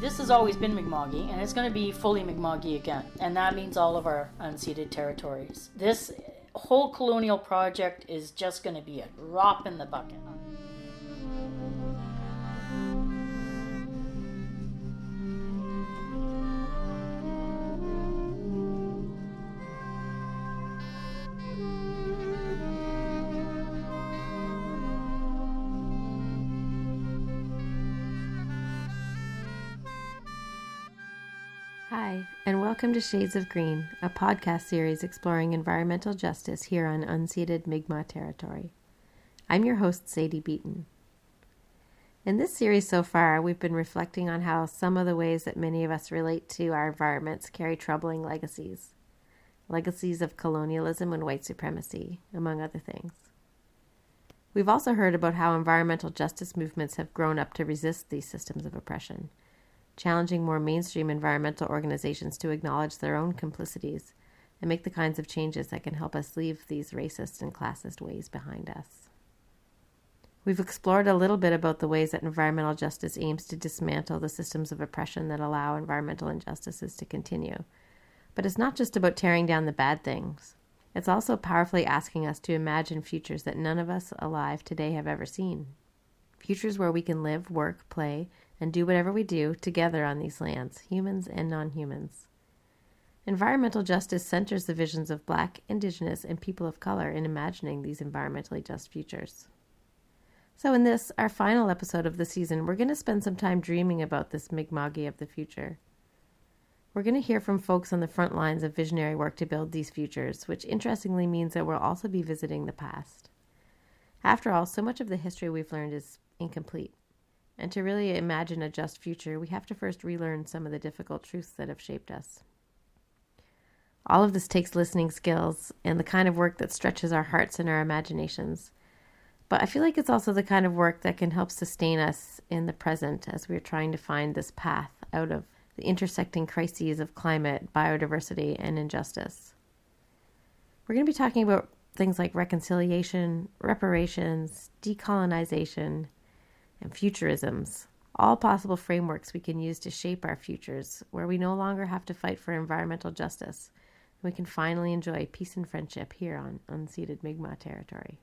This has always been Mi'kma'ki, and it's going to be fully Mi'kma'ki again, and that means all of our unceded territories. This whole colonial project is just going to be a drop in the bucket. Welcome to Shades of Green, a podcast series exploring environmental justice here on unceded Mi'kmaq territory. I'm your host, Sadie Beaton. In this series so far, we've been reflecting on how some of the ways that many of us relate to our environments carry troubling legacies legacies of colonialism and white supremacy, among other things. We've also heard about how environmental justice movements have grown up to resist these systems of oppression challenging more mainstream environmental organizations to acknowledge their own complicities and make the kinds of changes that can help us leave these racist and classist ways behind us. We've explored a little bit about the ways that environmental justice aims to dismantle the systems of oppression that allow environmental injustices to continue. But it's not just about tearing down the bad things. It's also powerfully asking us to imagine futures that none of us alive today have ever seen. Futures where we can live, work, play, and do whatever we do together on these lands, humans and non humans. Environmental justice centers the visions of Black, Indigenous, and people of color in imagining these environmentally just futures. So, in this, our final episode of the season, we're going to spend some time dreaming about this Mi'kma'ki of the future. We're going to hear from folks on the front lines of visionary work to build these futures, which interestingly means that we'll also be visiting the past. After all, so much of the history we've learned is incomplete. And to really imagine a just future, we have to first relearn some of the difficult truths that have shaped us. All of this takes listening skills and the kind of work that stretches our hearts and our imaginations. But I feel like it's also the kind of work that can help sustain us in the present as we're trying to find this path out of the intersecting crises of climate, biodiversity, and injustice. We're going to be talking about things like reconciliation, reparations, decolonization, and futurisms, all possible frameworks we can use to shape our futures, where we no longer have to fight for environmental justice, we can finally enjoy peace and friendship here on unceded Mi'kmaq territory.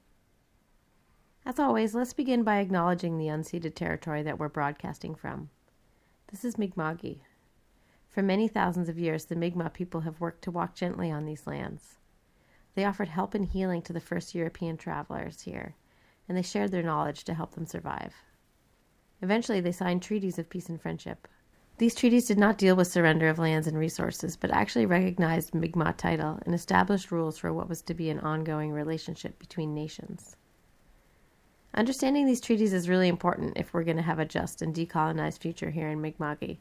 As always, let's begin by acknowledging the unceded territory that we're broadcasting from. This is Mi'kma'ki. For many thousands of years, the Mi'kmaq people have worked to walk gently on these lands. They offered help and healing to the first European travelers here, and they shared their knowledge to help them survive. Eventually, they signed treaties of peace and friendship. These treaties did not deal with surrender of lands and resources, but actually recognized Mi'kmaq title and established rules for what was to be an ongoing relationship between nations. Understanding these treaties is really important if we're going to have a just and decolonized future here in Mi'kma'ki.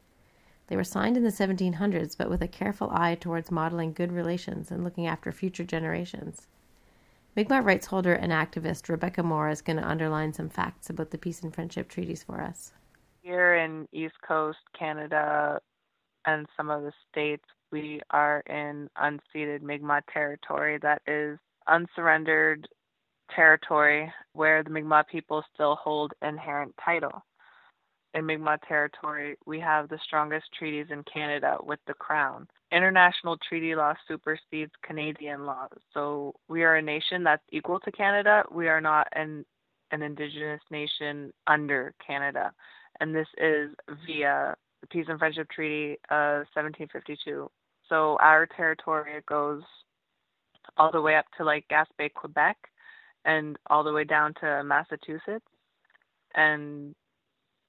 They were signed in the 1700s, but with a careful eye towards modeling good relations and looking after future generations. Mi'kmaq rights holder and activist Rebecca Moore is going to underline some facts about the peace and friendship treaties for us. Here in East Coast Canada and some of the states, we are in unceded Mi'kmaq territory that is unsurrendered territory where the Mi'kmaq people still hold inherent title in Mi'kmaq territory, we have the strongest treaties in Canada with the Crown. International treaty law supersedes Canadian law. So we are a nation that's equal to Canada. We are not an an indigenous nation under Canada. And this is via the Peace and Friendship Treaty of 1752. So our territory goes all the way up to like Gaspé, Quebec, and all the way down to Massachusetts. And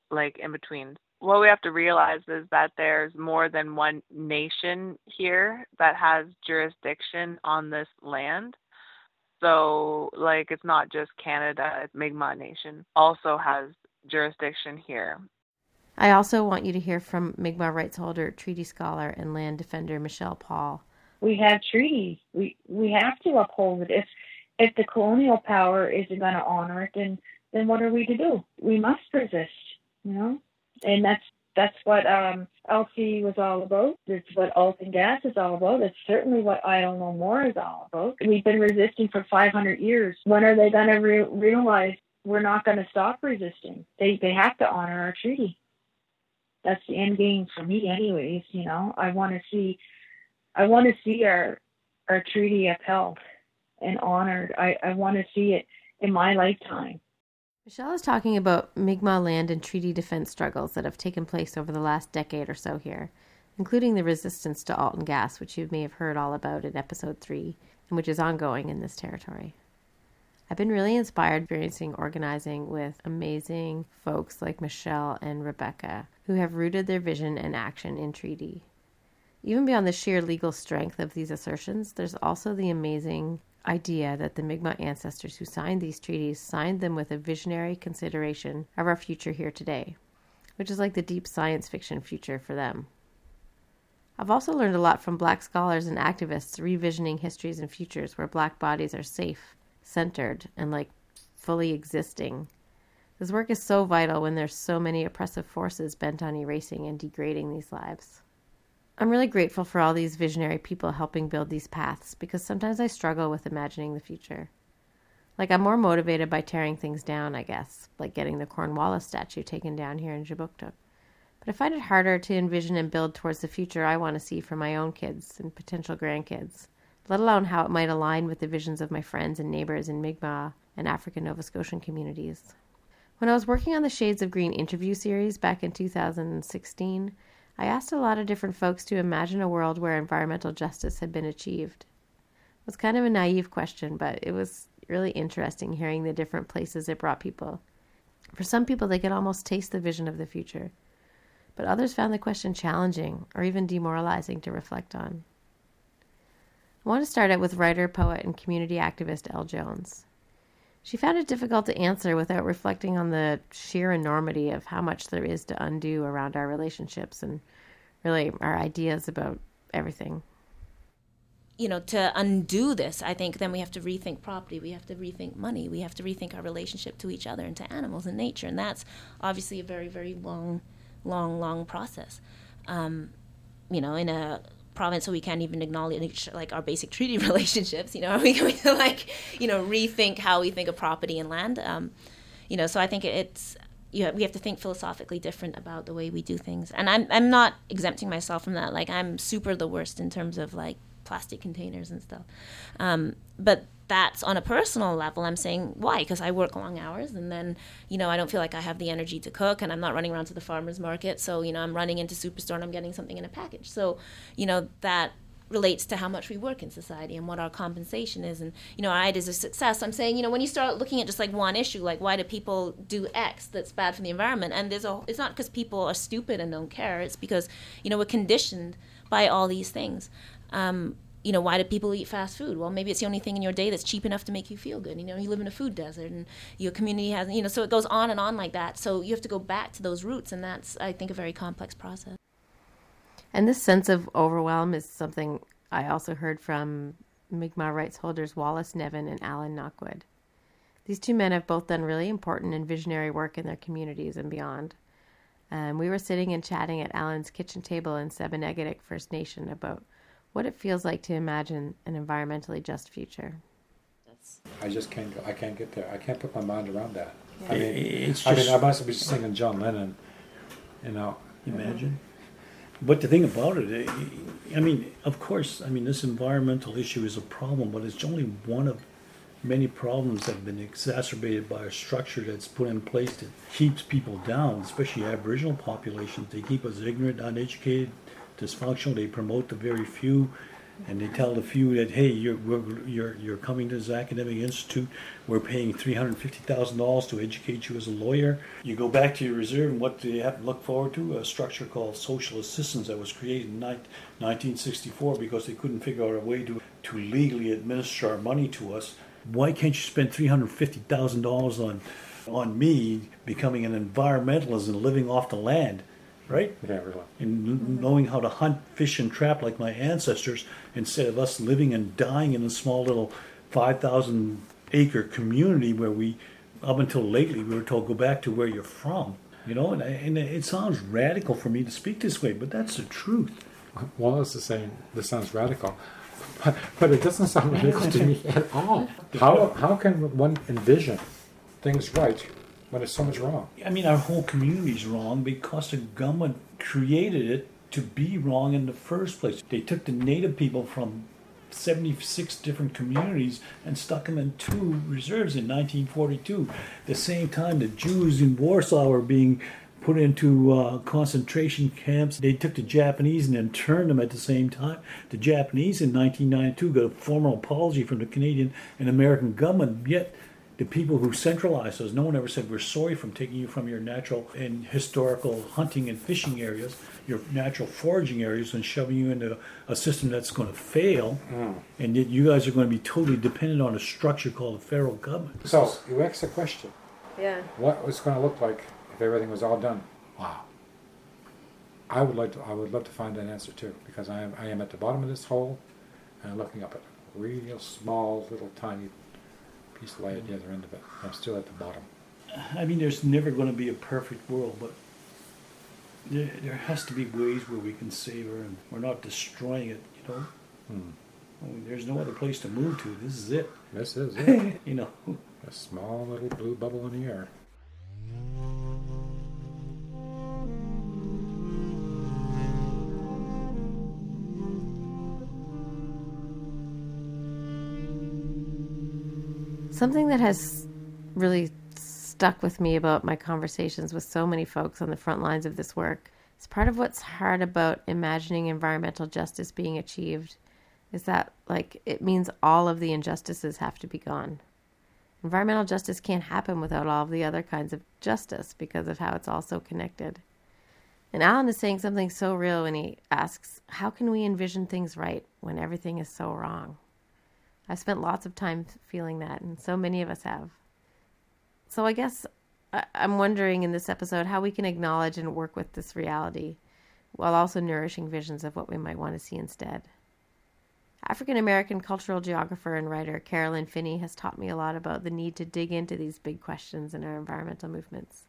like in between. What we have to realize is that there's more than one nation here that has jurisdiction on this land. So, like, it's not just Canada, Mi'kmaq Nation also has jurisdiction here. I also want you to hear from Mi'kmaq rights holder, treaty scholar, and land defender Michelle Paul. We have treaties. We we have to uphold it. If if the colonial power isn't going to honor it, then then what are we to do? We must resist you know, and that's that's what um, LC was all about. It's what Alton Gas is all about. It's certainly what Idle No More is all about. We've been resisting for 500 years. When are they going to re- realize we're not going to stop resisting? They they have to honor our treaty. that's the end game for me, anyways. You know, I want to see, I want to see our our treaty upheld and honored. I I want to see it in my lifetime. Michelle is talking about Mi'kmaq land and treaty defense struggles that have taken place over the last decade or so here, including the resistance to Alton gas, which you may have heard all about in episode 3, and which is ongoing in this territory. I've been really inspired experiencing organizing with amazing folks like Michelle and Rebecca, who have rooted their vision and action in treaty. Even beyond the sheer legal strength of these assertions, there's also the amazing idea that the Mi'kmaq ancestors who signed these treaties signed them with a visionary consideration of our future here today, which is like the deep science fiction future for them. I've also learned a lot from black scholars and activists revisioning histories and futures where black bodies are safe, centered, and like fully existing. This work is so vital when there's so many oppressive forces bent on erasing and degrading these lives. I'm really grateful for all these visionary people helping build these paths because sometimes I struggle with imagining the future. Like, I'm more motivated by tearing things down, I guess, like getting the Cornwallis statue taken down here in Kjipuktuk. But I find it harder to envision and build towards the future I want to see for my own kids and potential grandkids, let alone how it might align with the visions of my friends and neighbors in Mi'kmaq and African Nova Scotian communities. When I was working on the Shades of Green interview series back in 2016, I asked a lot of different folks to imagine a world where environmental justice had been achieved. It was kind of a naive question, but it was really interesting hearing the different places it brought people. For some people, they could almost taste the vision of the future, but others found the question challenging or even demoralizing to reflect on. I want to start out with writer, poet, and community activist El Jones. She found it difficult to answer without reflecting on the sheer enormity of how much there is to undo around our relationships and really our ideas about everything. You know, to undo this, I think then we have to rethink property, we have to rethink money, we have to rethink our relationship to each other and to animals and nature. And that's obviously a very, very long, long, long process. Um, you know, in a province so we can't even acknowledge like our basic treaty relationships you know? Are we going to like you know rethink how we think of property and land um, you know? So i think it's you we have to think philosophically different about the way we do things. And i'm i'm not exempting myself from that. Like i'm super the worst in terms of like plastic containers and stuff. Um, but that's on a personal level i'm saying why? Because i work long hours and then you know i don't feel like i have the energy to cook and i'm not running around to the farmers market. So you know i'm running into superstore and i'm getting something in a package. So you know that relates to how much we work in society and what our compensation is and you know i is a success. I'm saying you know when you start looking at just like one issue like why do people do x that's bad for the environment? And there's a it's not because people are stupid and don't care. It's because you know we're conditioned by all these things. Um, you know, why do people eat fast food? Well, maybe it's the only thing in your day that's cheap enough to make you feel good. You know, you live in a food desert and your community has, you know, so it goes on and on like that. So you have to go back to those roots, and that's, I think, a very complex process. And this sense of overwhelm is something I also heard from Mi'kmaq rights holders Wallace Nevin and Alan Knockwood. These two men have both done really important and visionary work in their communities and beyond. Um, we were sitting and chatting at Alan's kitchen table in Sipekne'katik First Nation about what it feels like to imagine an environmentally just future. I just can't go. I can't get there. I can't put my mind around that. Yeah. I mean, it's just, I mean, I must be just thinking John Lennon. You know, imagine. But the thing about it, eh, I mean, of course, I mean, this environmental issue is a problem, but it's only one of many problems that have been exacerbated by a structure that's put in place that keeps people down, especially Aboriginal populations. They keep us ignorant, uneducated, dysfunctional. They promote the very few, and they tell the few that hey, you're you're you're coming to this academic institute. We're paying three hundred fifty thousand dollars to educate you as a lawyer. You go back to your reserve, and what do you have to look forward to? A structure called social assistance that was created in 1964 because they couldn't figure out a way to to legally administer our money to us. Why can't you spend three hundred fifty thousand dollars on on me becoming an environmentalist and living off the land? Right? Yeah, really. And knowing how to hunt, fish, and trap like my ancestors, instead of us living and dying in a small little 5,000 acre community where we, up until lately, we were told go back to where you're from. You know, and, and it sounds radical for me to speak this way, but that's the truth. Wallace is saying this sounds radical, but, but it doesn't sound radical to me at all. How, how can one envision things right when it's so much wrong. I mean, our whole community is wrong because the government created it to be wrong in the first place. They took the native people from 76 different communities and stuck them in two reserves in 1942. The same time the Jews in Warsaw were being put into uh, concentration camps. They took the Japanese and interned them at the same time. The Japanese in 1992 got a formal apology from the Canadian and American government, yet the people who centralized those, no one ever said, We're sorry from taking you from your natural and historical hunting and fishing areas, your natural foraging areas, and shoving you into a system that's going to fail. Mm. And yet you guys are going to be totally dependent on a structure called the federal government. So you asked the question. Yeah. What was going to look like if everything was all done? Wow. I would like to. I would love to find that answer too, because I am. I am at the bottom of this hole, and I'm looking up at a real small, little, tiny of light at the other end of it. I'm still at the bottom. I mean, there's never going to be a perfect world, but there, there has to be ways where we can save her and we're not destroying it, you know? Hmm. I mean, there's no other place to move to. This is it. This is it. you know? A small little blue bubble in the air. Something that has really stuck with me about my conversations with so many folks on the front lines of this work is part of what's hard about imagining environmental justice being achieved is that like it means all of the injustices have to be gone. Environmental justice can't happen without all of the other kinds of justice because of how it's all so connected. And Alan is saying something so real when he asks, How can we envision things right when everything is so wrong? I've spent lots of time feeling that, and so many of us have. So I guess I'm wondering in this episode how we can acknowledge and work with this reality while also nourishing visions of what we might want to see instead. African American cultural geographer and writer Carolyn Finney has taught me a lot about the need to dig into these big questions in our environmental movements.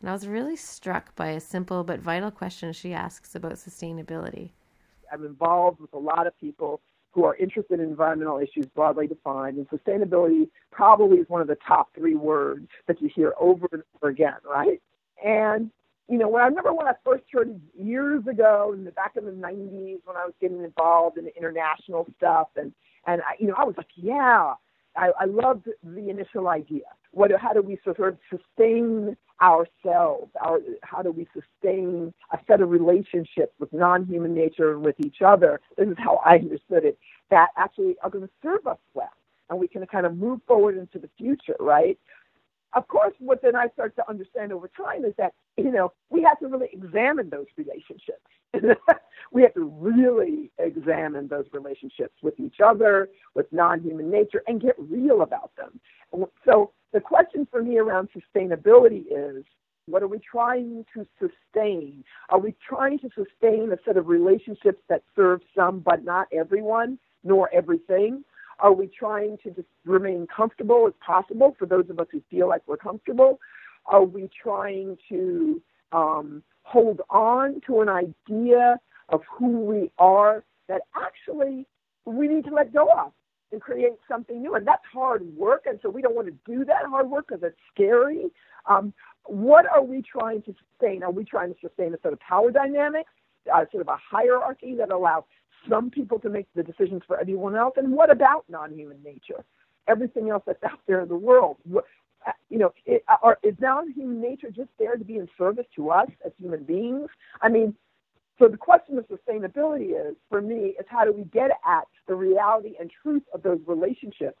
And I was really struck by a simple but vital question she asks about sustainability. I'm involved with a lot of people who are interested in environmental issues broadly defined. And sustainability probably is one of the top three words that you hear over and over again, right? And you know, when I remember when I first heard it years ago, in the back in the '90s, when I was getting involved in international stuff, and and I, you know, I was like, yeah, I, I loved the initial idea. What, how do we sort of sustain ourselves? Our, how do we sustain a set of relationships with non-human nature and with each other? This is how I understood it. That actually are going to serve us well, and we can kind of move forward into the future, right? Of course, what then I start to understand over time is that you know we have to really examine those relationships. we have to really examine those relationships with each other, with non-human nature, and get real about them. So the question for me around sustainability is what are we trying to sustain? Are we trying to sustain a set of relationships that serve some but not everyone, nor everything? Are we trying to just remain comfortable as possible for those of us who feel like we're comfortable? Are we trying to um, hold on to an idea of who we are that actually we need to let go of? And create something new. And that's hard work. And so we don't want to do that hard work because it's scary. Um, what are we trying to sustain? Are we trying to sustain a sort of power dynamics, uh, sort of a hierarchy that allows some people to make the decisions for everyone else? And what about non human nature? Everything else that's out there in the world. Uh, you know, it, are, is non-human nature just there to be in service to us as human beings? I mean, so the question of sustainability is, for me, is how do we get at the reality and truth of those relationships,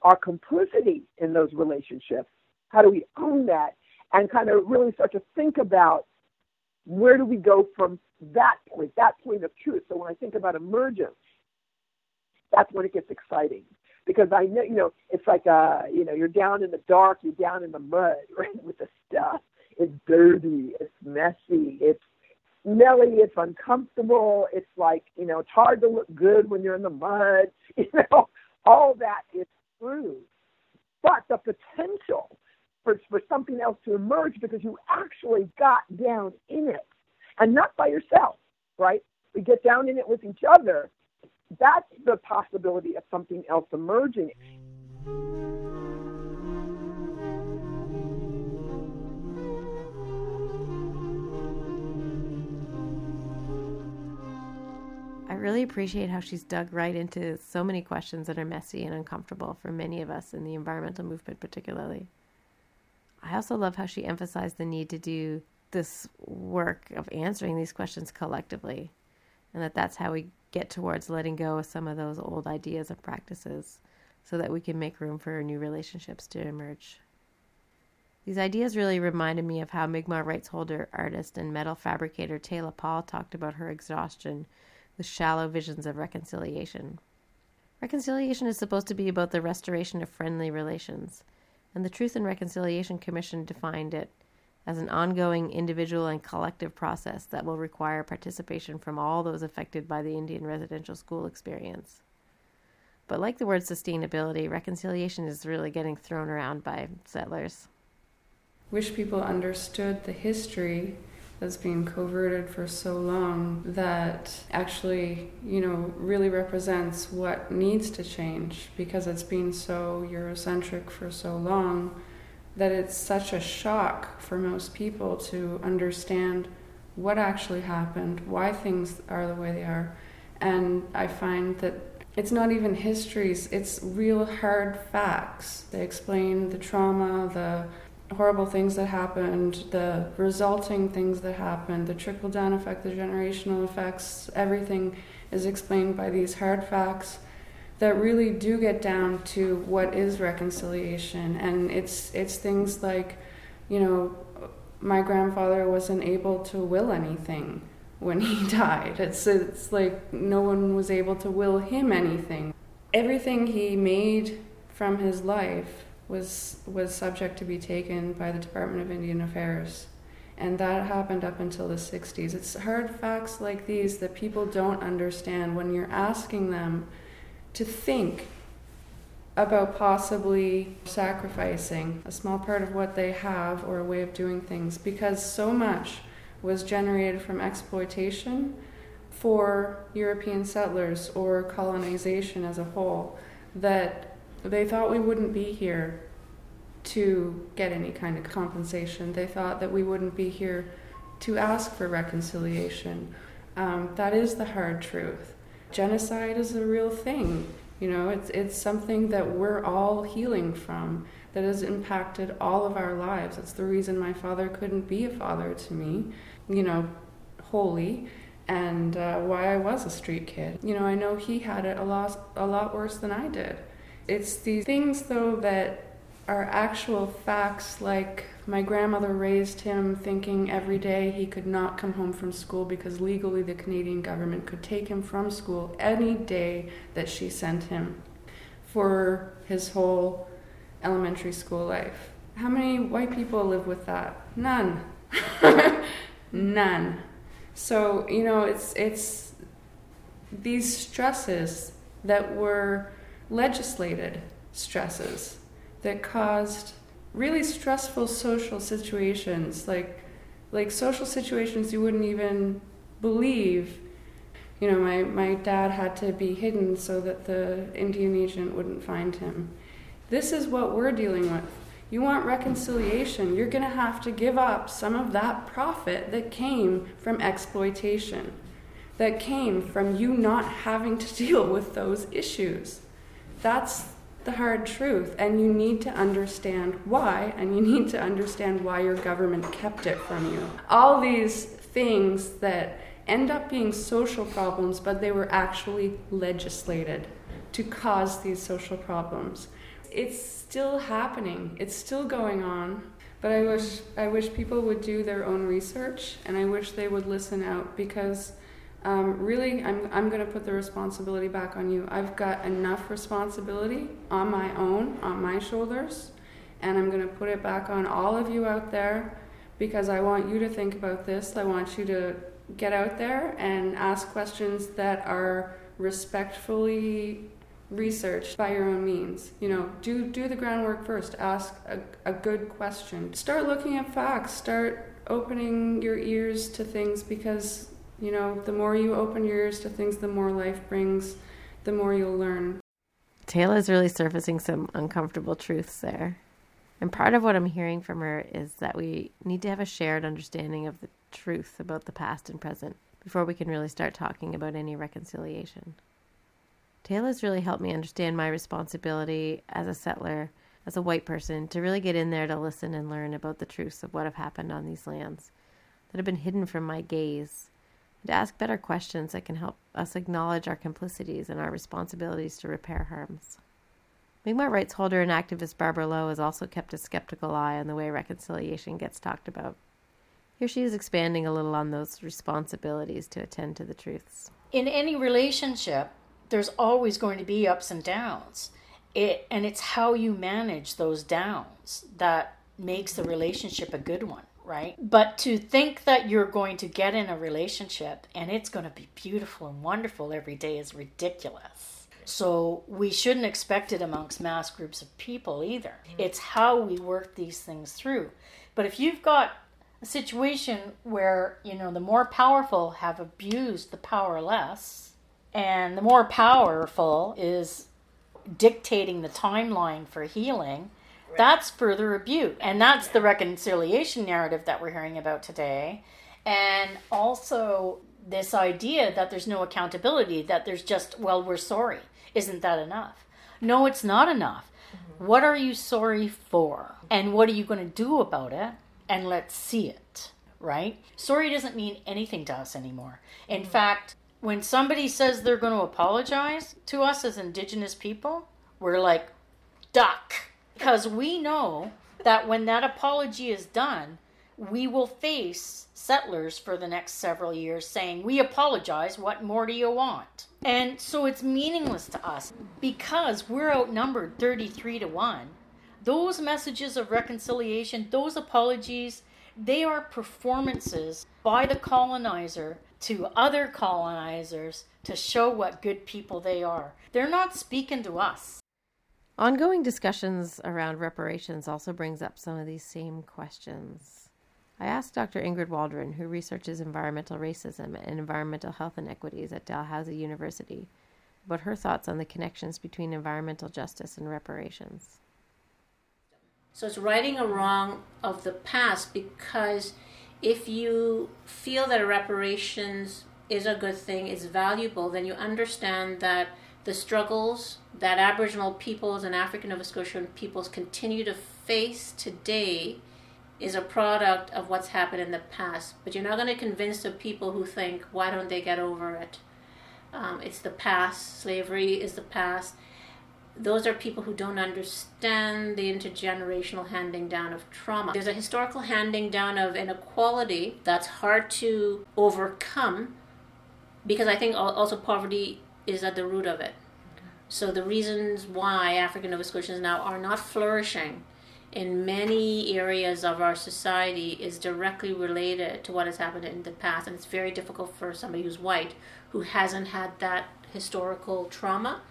our complicity in those relationships? How do we own that and kind of really start to think about where do we go from that point, that point of truth? So when I think about emergence, that's when it gets exciting because I know, you know, it's like, uh, you know, you're down in the dark, you're down in the mud, right, with the stuff. It's dirty, it's messy, it's smelly, it's uncomfortable, it's like, you know, it's hard to look good when you're in the mud, you know, all that is true. But the potential for, for something else to emerge because you actually got down in it and not by yourself, right? We get down in it with each other. That's the possibility of something else emerging. Really appreciate how she's dug right into so many questions that are messy and uncomfortable for many of us in the environmental movement, particularly. I also love how she emphasized the need to do this work of answering these questions collectively, and that that's how we get towards letting go of some of those old ideas and practices so that we can make room for new relationships to emerge. These ideas really reminded me of how Mi'kmaq rights holder, artist, and metal fabricator Tayla Paul talked about her exhaustion shallow visions of reconciliation. Reconciliation is supposed to be about the restoration of friendly relations, and the Truth and Reconciliation Commission defined it as an ongoing individual and collective process that will require participation from all those affected by the Indian residential school experience. But like the word sustainability, reconciliation is really getting thrown around by settlers wish people understood the history that's been coverted for so long that actually, you know, really represents what needs to change because it's been so Eurocentric for so long that it's such a shock for most people to understand what actually happened, why things are the way they are. And I find that it's not even histories, it's real hard facts. They explain the trauma, the horrible things that happened, the resulting things that happened, the trickle down effect, the generational effects, everything is explained by these hard facts that really do get down to what is reconciliation. And it's it's things like you know my grandfather wasn't able to will anything when he died. It's it's like no one was able to will him anything. Everything he made from his life was was subject to be taken by the Department of Indian Affairs. And that happened up until the 60s. It's hard facts like these that people don't understand when you're asking them to think about possibly sacrificing a small part of what they have or a way of doing things because so much was generated from exploitation for European settlers or colonization as a whole that they thought we wouldn't be here to get any kind of compensation. They thought that we wouldn't be here to ask for reconciliation. Um, that is the hard truth. Genocide is a real thing. You know, it's it's something that we're all healing from. That has impacted all of our lives. It's the reason my father couldn't be a father to me. You know, wholly and uh, why I was a street kid. You know, I know he had it a lot, a lot worse than I did. It's these things, though, that are actual facts like my grandmother raised him thinking every day he could not come home from school because legally the Canadian government could take him from school any day that she sent him for his whole elementary school life. How many white people live with that? None. None. So, you know, it's it's these stresses that were legislated stresses that caused really stressful social situations like like social situations you wouldn't even believe. You know my, my dad had to be hidden so that the indian agent wouldn't find him. This is what we're dealing with. You want reconciliation. You're going to have to give up some of that profit that came from exploitation that came from you not having to deal with those issues that's the hard truth, and you need to understand why, and you need to understand why your government kept it from you. All these things that end up being social problems, but they were actually legislated to cause these social problems. It's still happening, it's still going on. But I wish I wish people would do their own research and I wish they would listen out because um, really, I'm, I'm going to put the responsibility back on you. I've got enough responsibility on my own, on my shoulders, and I'm going to put it back on all of you out there because I want you to think about this. I want you to get out there and ask questions that are respectfully researched by your own means. You know, do do the groundwork first. Ask a, a good question. Start looking at facts. Start opening your ears to things because you know, the more you open your ears to things, the more life brings, the more you'll learn. Tayla's really surfacing some uncomfortable truths there. And part of what I'm hearing from her is that we need to have a shared understanding of the truth about the past and present. before we can really start talking about any reconciliation. Tayla's really helped me understand my responsibility as a settler, as a white person, to really get in there to listen and learn about the truths of what have happened on these lands that have been hidden from my gaze, to ask better questions that can help us acknowledge our complicities and our responsibilities to repair harms. Mi'kmaq rights holder and activist Barbara Lowe has also kept a skeptical eye on the way reconciliation gets talked about. Here she is expanding a little on those responsibilities to attend to the truths. In any relationship, there's always going to be ups and downs. It, and it's how you manage those downs that makes the relationship a good one, right? But to think that you're going to get in a relationship and it's going to be beautiful and wonderful every day is ridiculous. So we shouldn't expect it amongst mass groups of people either. Mm-hmm. It's how we work these things through. But if you've got a situation where, you know, the more powerful have abused the powerless, and the more powerful is dictating the timeline for healing, right. that's further abuse. And that's the reconciliation narrative that we're hearing about today. And also this idea that there's no accountability, that there's just, well, we're sorry. Isn't that enough? No, it's not enough. Mm-hmm. What are you sorry for? And what are you going to do about it? And let's see it, right? Sorry doesn't mean anything to us anymore. In mm-hmm. fact, when somebody says they're going to apologize to us as indigenous people, we're like, duck. Because we know that when that apology is done, we will face settlers for the next several years saying, We apologize, what more do you want? And so it's meaningless to us because we're outnumbered 33 to 1. Those messages of reconciliation, those apologies, they are performances by the colonizer to other colonizers to show what good people they are. They're not speaking to us. Ongoing discussions around reparations also brings up some of these same questions. I asked Dr. Ingrid Waldron, who researches environmental racism and environmental health inequities at Dalhousie University, about her thoughts on the connections between environmental justice and reparations. So it's righting a wrong of the past because if you feel that reparations is a good thing, is valuable, then you understand that the struggles that Aboriginal peoples and African Nova Scotian peoples continue to face today is a product of what's happened in the past. But you're not going to convince the people who think, why don't they get over it? Um, it's the past. Slavery is the past those are people who don't understand the intergenerational handing down of trauma. There's a historical handing down of inequality that's hard to overcome because I think also poverty is at the root of it. So the reasons why African Nova Scotians now are not flourishing in many areas of our society is directly related to what has happened in the past and it's very difficult for somebody who's white who hasn't had that historical trauma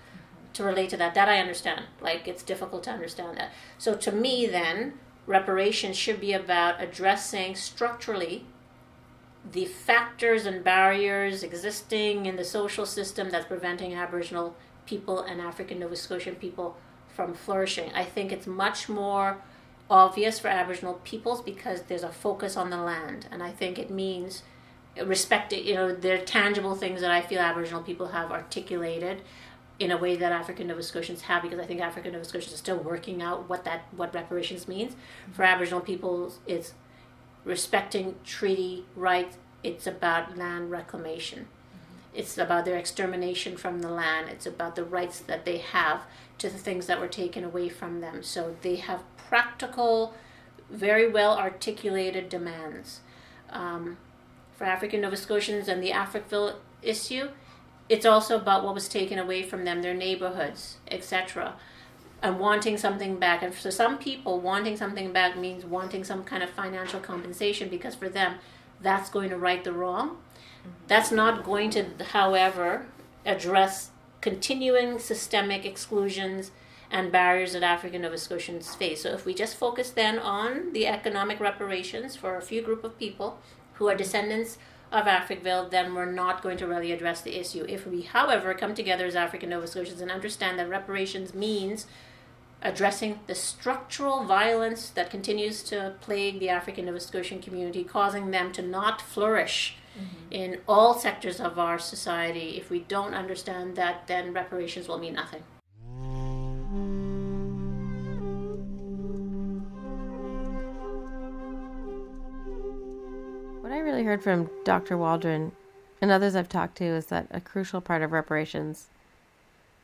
to relate to that. That I understand. Like it's difficult to understand that. So to me, then reparations should be about addressing structurally the factors and barriers existing in the social system that's preventing Aboriginal people and African Nova Scotian people from flourishing. I think it's much more obvious for Aboriginal peoples because there's a focus on the land, and I think it means respecting. You know, there are tangible things that I feel Aboriginal people have articulated in a way that African Nova Scotians have, because I think African Nova Scotians are still working out what that what reparations means. For Aboriginal peoples, it's respecting treaty rights. It's about land reclamation. Mm-hmm. It's about their extermination from the land. It's about the rights that they have to the things that were taken away from them. So they have practical, very well articulated demands. Um, for African Nova Scotians and the Africville issue, it's also about what was taken away from them, their neighborhoods, etc. And wanting something back. And for some people, wanting something back means wanting some kind of financial compensation because for them, that's going to right the wrong. Mm-hmm. That's not going to, however, address continuing systemic exclusions and barriers that African Nova Scotians face. So if we just focus then on the economic reparations for a few group of people who are descendants of Africville, then we're not going to really address the issue. If we, however, come together as African Nova Scotians and understand that reparations means addressing the structural violence that continues to plague the African Nova Scotian community, causing them to not flourish mm-hmm. in all sectors of our society. If we don't understand that, then reparations will mean nothing. What I really heard from Dr. Waldron and others I've talked to is that a crucial part of reparations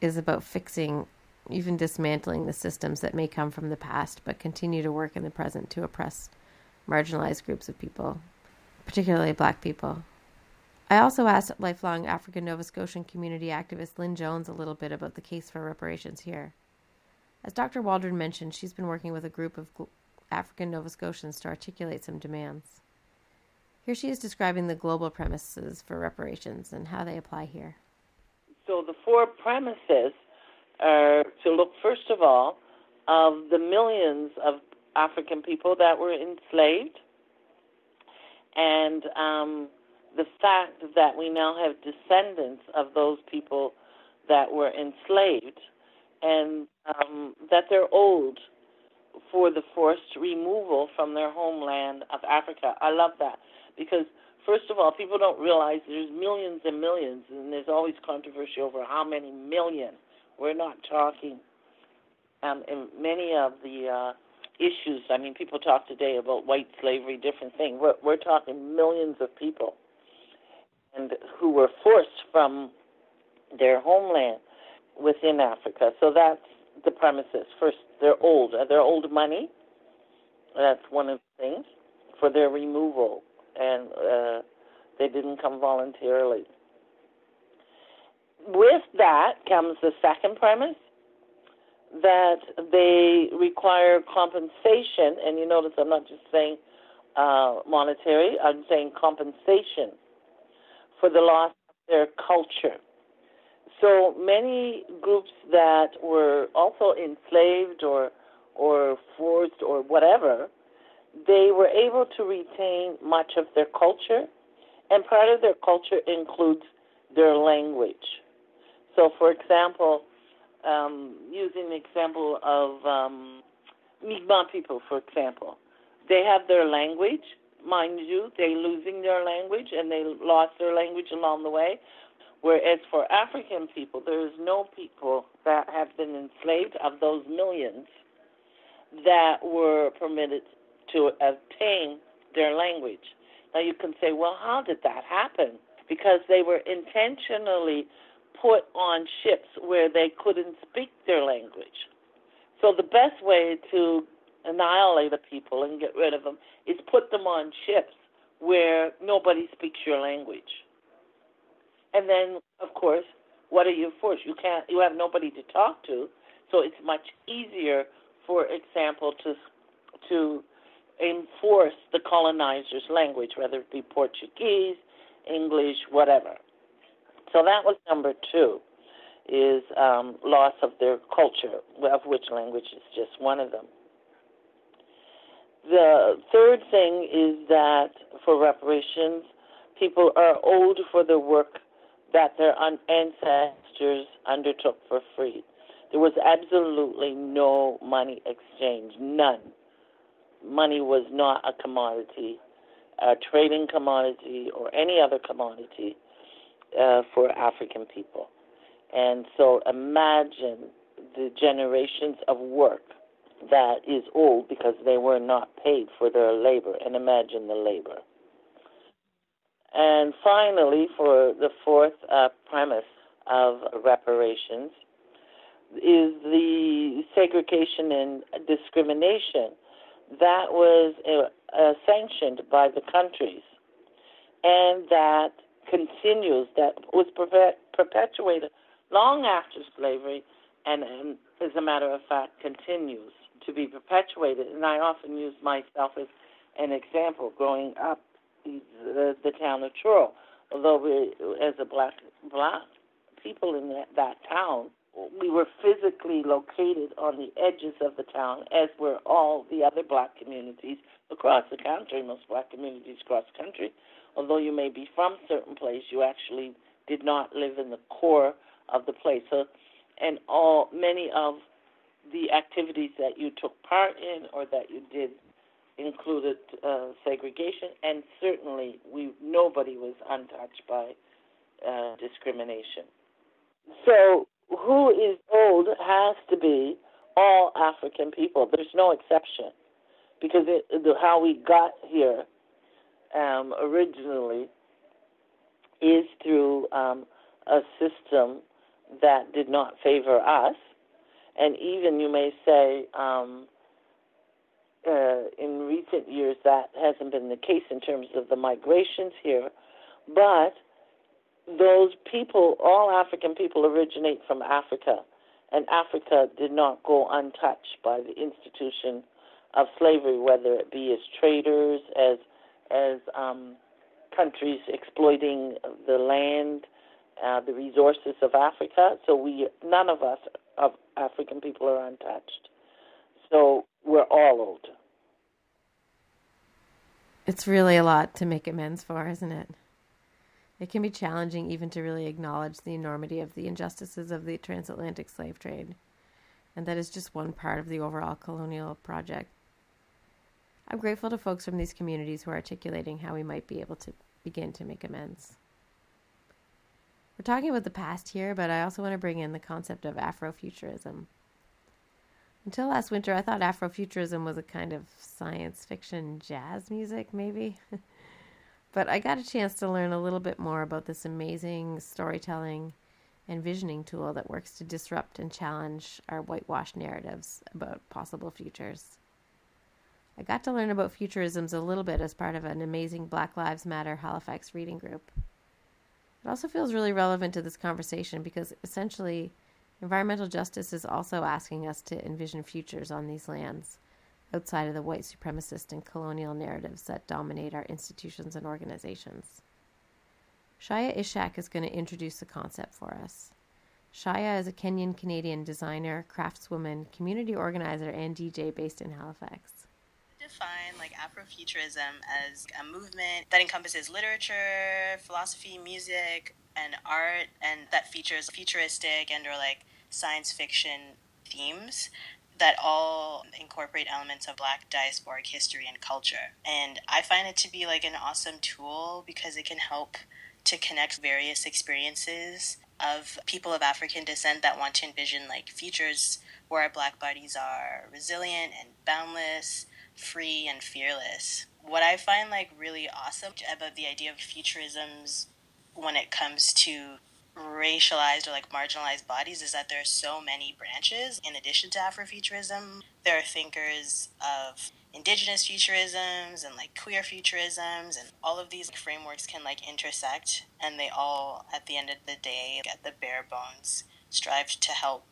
is about fixing, even dismantling the systems that may come from the past but continue to work in the present to oppress marginalized groups of people, particularly black people. I also asked lifelong African Nova Scotian community activist Lynn Jones a little bit about the case for reparations here. As Dr. Waldron mentioned, she's been working with a group of African Nova Scotians to articulate some demands. Here she is describing the global premises for reparations and how they apply here. So the four premises are to look, first of all, of the millions of African people that were enslaved, and um, the fact that we now have descendants of those people that were enslaved, and um, that they're old for the forced removal from their homeland of Africa. I love that because first of all, people don't realize there's millions and millions, and there's always controversy over how many million. We're not talking. Um, in many of the uh, issues, I mean, people talk today about white slavery, different things. We're, we're talking millions of people, and who were forced from their homeland within Africa. So that's the premises. First, they're old. They're old money. That's one of the things for their removal and uh, they didn't come voluntarily. With that comes the second premise that they require compensation, and you notice I'm not just saying uh, monetary, I'm saying compensation for the loss of their culture. So many groups that were also enslaved or or forced or whatever they were able to retain much of their culture, and part of their culture includes their language. So, for example, um, using the example of um, Mi'kmaq people, for example, they have their language. Mind you, they're losing their language and they lost their language along the way. Whereas for African people, there is no people that have been enslaved of those millions that were permitted to obtain their language. Now you can say, well, how did that happen? Because they were intentionally put on ships where they couldn't speak their language. So the best way to annihilate a people and get rid of them is put them on ships where nobody speaks your language. And then, of course, what are you forced? You can't. You have nobody to talk to, so it's much easier, for example, to to enforce the colonizer's language, whether it be Portuguese, English, whatever. So that was number two, is um, loss of their culture, of which language is just one of them. The third thing is that for reparations, people are owed for the work that their ancestors undertook for free. There was absolutely no money exchange, none money was not a commodity, a trading commodity, or any other commodity uh, for African people. And so imagine the generations of work that is old because they were not paid for their labor, and imagine the labor. And finally, for the fourth uh, premise of reparations, is the segregation and discrimination that was uh, uh, sanctioned by the countries and that continues, that was perpetuated long after slavery, and, and as a matter of fact, continues to be perpetuated. And I often use myself as an example growing up the, the town of Truro. Although we, as a black black people in that, that town, we were physically located on the edges of the town, as were all the other black communities across the country, most black communities across the country. Although you may be from certain place, you actually did not live in the core of the place. So, and all many of the activities that you took part in or that you did included uh, segregation, and certainly we nobody was untouched by uh, discrimination. So, who is old has to be all African people. There's no exception because it, how we got here um, originally is through um, a system that did not favor us, and even you may say um, uh, in recent years that hasn't been the case in terms of the migrations here, but those people, all African people, originate from Africa, and Africa did not go untouched by the institution of slavery, whether it be as traders, as as um, countries exploiting the land, uh, the resources of Africa. So we, none of us of African people are untouched. So we're all old. It's really a lot to make amends for, isn't it? It can be challenging even to really acknowledge the enormity of the injustices of the transatlantic slave trade. And that is just one part of the overall colonial project. I'm grateful to folks from these communities who are articulating how we might be able to begin to make amends. We're talking about the past here, but I also want to bring in the concept of Afrofuturism. Until last winter, I thought Afrofuturism was a kind of science fiction jazz music, maybe. But I got a chance to learn a little bit more about this amazing storytelling and visioning tool that works to disrupt and challenge our whitewashed narratives about possible futures. I got to learn about futurisms a little bit as part of an amazing Black Lives Matter Halifax reading group. It also feels really relevant to this conversation because essentially, environmental justice is also asking us to envision futures on these lands outside of the white supremacist and colonial narratives that dominate our institutions and organizations. Shaya Ishak is going to introduce the concept for us. Shaya is a Kenyan Canadian designer, craftswoman, community organizer, and DJ based in Halifax. Define like Afrofuturism as a movement that encompasses literature, philosophy, music, and art, and that features futuristic and or like science fiction themes that all incorporate elements of black diasporic history and culture. And I find it to be like an awesome tool because it can help to connect various experiences of people of African descent that want to envision like futures where our black bodies are resilient and boundless, free and fearless. What I find like really awesome about the idea of futurisms when it comes to racialized or like marginalized bodies is that there are so many branches. In addition to Afrofuturism, there are thinkers of indigenous futurisms and like queer futurisms and all of these frameworks can like intersect and they all at the end of the day at the bare bones strive to help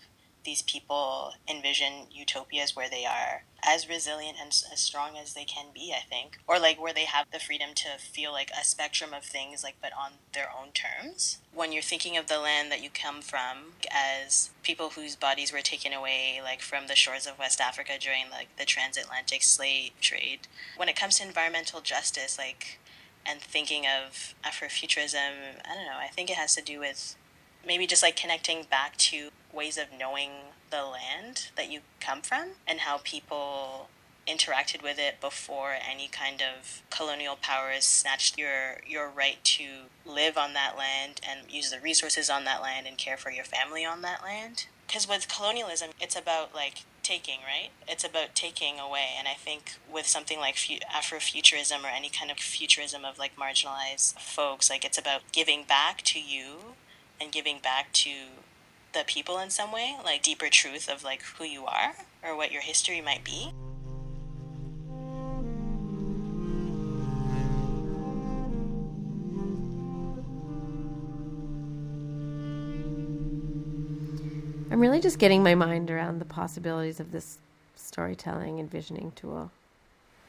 these people envision utopias where they are as resilient and as strong as they can be, I think. Or like where they have the freedom to feel like a spectrum of things, like, but on their own terms. When you're thinking of the land that you come from as people whose bodies were taken away, like from the shores of West Africa during like the transatlantic slave trade, when it comes to environmental justice, like, and thinking of Afrofuturism, I don't know, I think it has to do with maybe just like connecting back to ways of knowing the land that you come from and how people interacted with it before any kind of colonial powers snatched your your right to live on that land and use the resources on that land and care for your family on that land. Because with colonialism it's about like taking right? It's about taking away. And i think with something like afrofuturism or any kind of futurism of like marginalized folks like it's about giving back to you and giving back to the people in some way, like deeper truth of like who you are or what your history might be. I'm really just getting my mind around the possibilities of this storytelling and visioning tool.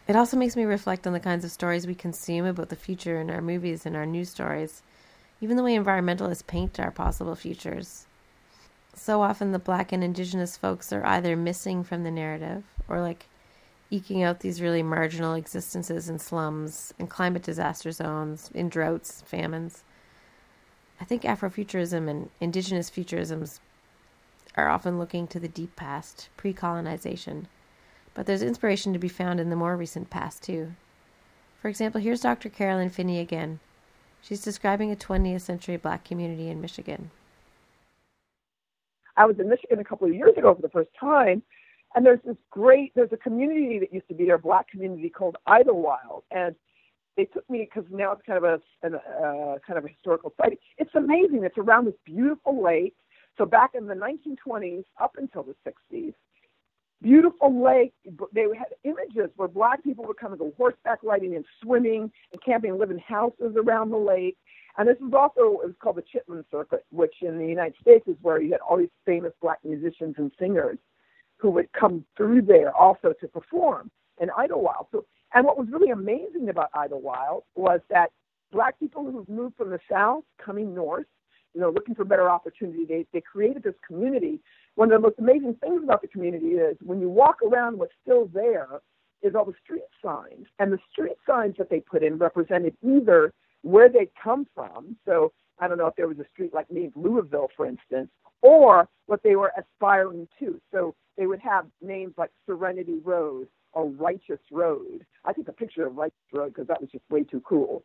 It also makes me reflect on the kinds of stories we consume about the future in our movies and our news stories, even the way environmentalists paint our possible futures so often the black and indigenous folks are either missing from the narrative or like eking out these really marginal existences in slums, and climate disaster zones, in droughts, famines. I think Afrofuturism and indigenous futurisms are often looking to the deep past, pre colonization, But there's inspiration to be found in the more recent past, too. For example, here's Dr. Carolyn Finney again. She's describing a 20th century black community in Michigan. I was in Michigan a couple of years ago for the first time, and there's this great there's a community that used to be there, a black community called Idlewild, and they took me because now it's kind of a an, uh, kind of a historical site. It's amazing. It's around this beautiful lake. So back in the 1920s up until the 60s, beautiful lake. They had images where black people would come and go horseback riding and swimming and camping and live in houses around the lake. And this is also it was called the Chitlin Circuit, which in the United States is where you had all these famous black musicians and singers who would come through there also to perform in Idlewild. So, and what was really amazing about Idlewild was that black people who moved from the South coming north, you know, looking for better opportunity, they, they created this community. One of the most amazing things about the community is when you walk around, what's still there is all the street signs. And the street signs that they put in represented either where they'd come from. So I don't know if there was a street like named Louisville, for instance, or what they were aspiring to. So they would have names like Serenity Road or Righteous Road. I took a picture of Righteous Road because that was just way too cool.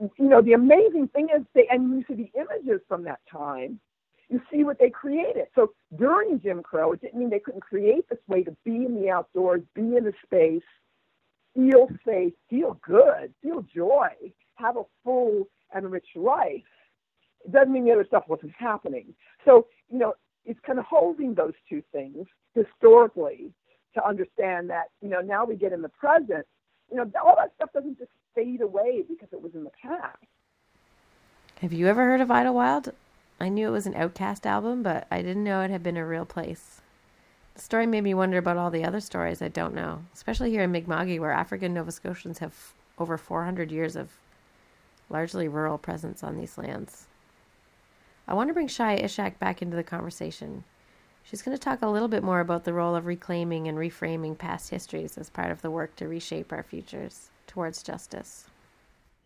You know, the amazing thing is they, and you see the images from that time, you see what they created. So during Jim Crow, it didn't mean they couldn't create this way to be in the outdoors, be in a space, feel safe, feel good, feel joy, have a full and rich life. It doesn't mean the other stuff wasn't happening. So, you know, it's kind of holding those two things historically to understand that, you know, now we get in the present, you know, all that stuff doesn't just fade away because it was in the past. Have you ever heard of Idlewild? I knew it was an OutKast album, but I didn't know it had been a real place. The story made me wonder about all the other stories I don't know, especially here in Mi'kma'ki, where African Nova Scotians have over 400 years of largely rural presence on these lands. I want to bring Shai Ishak back into the conversation. She's going to talk a little bit more about the role of reclaiming and reframing past histories as part of the work to reshape our futures towards justice.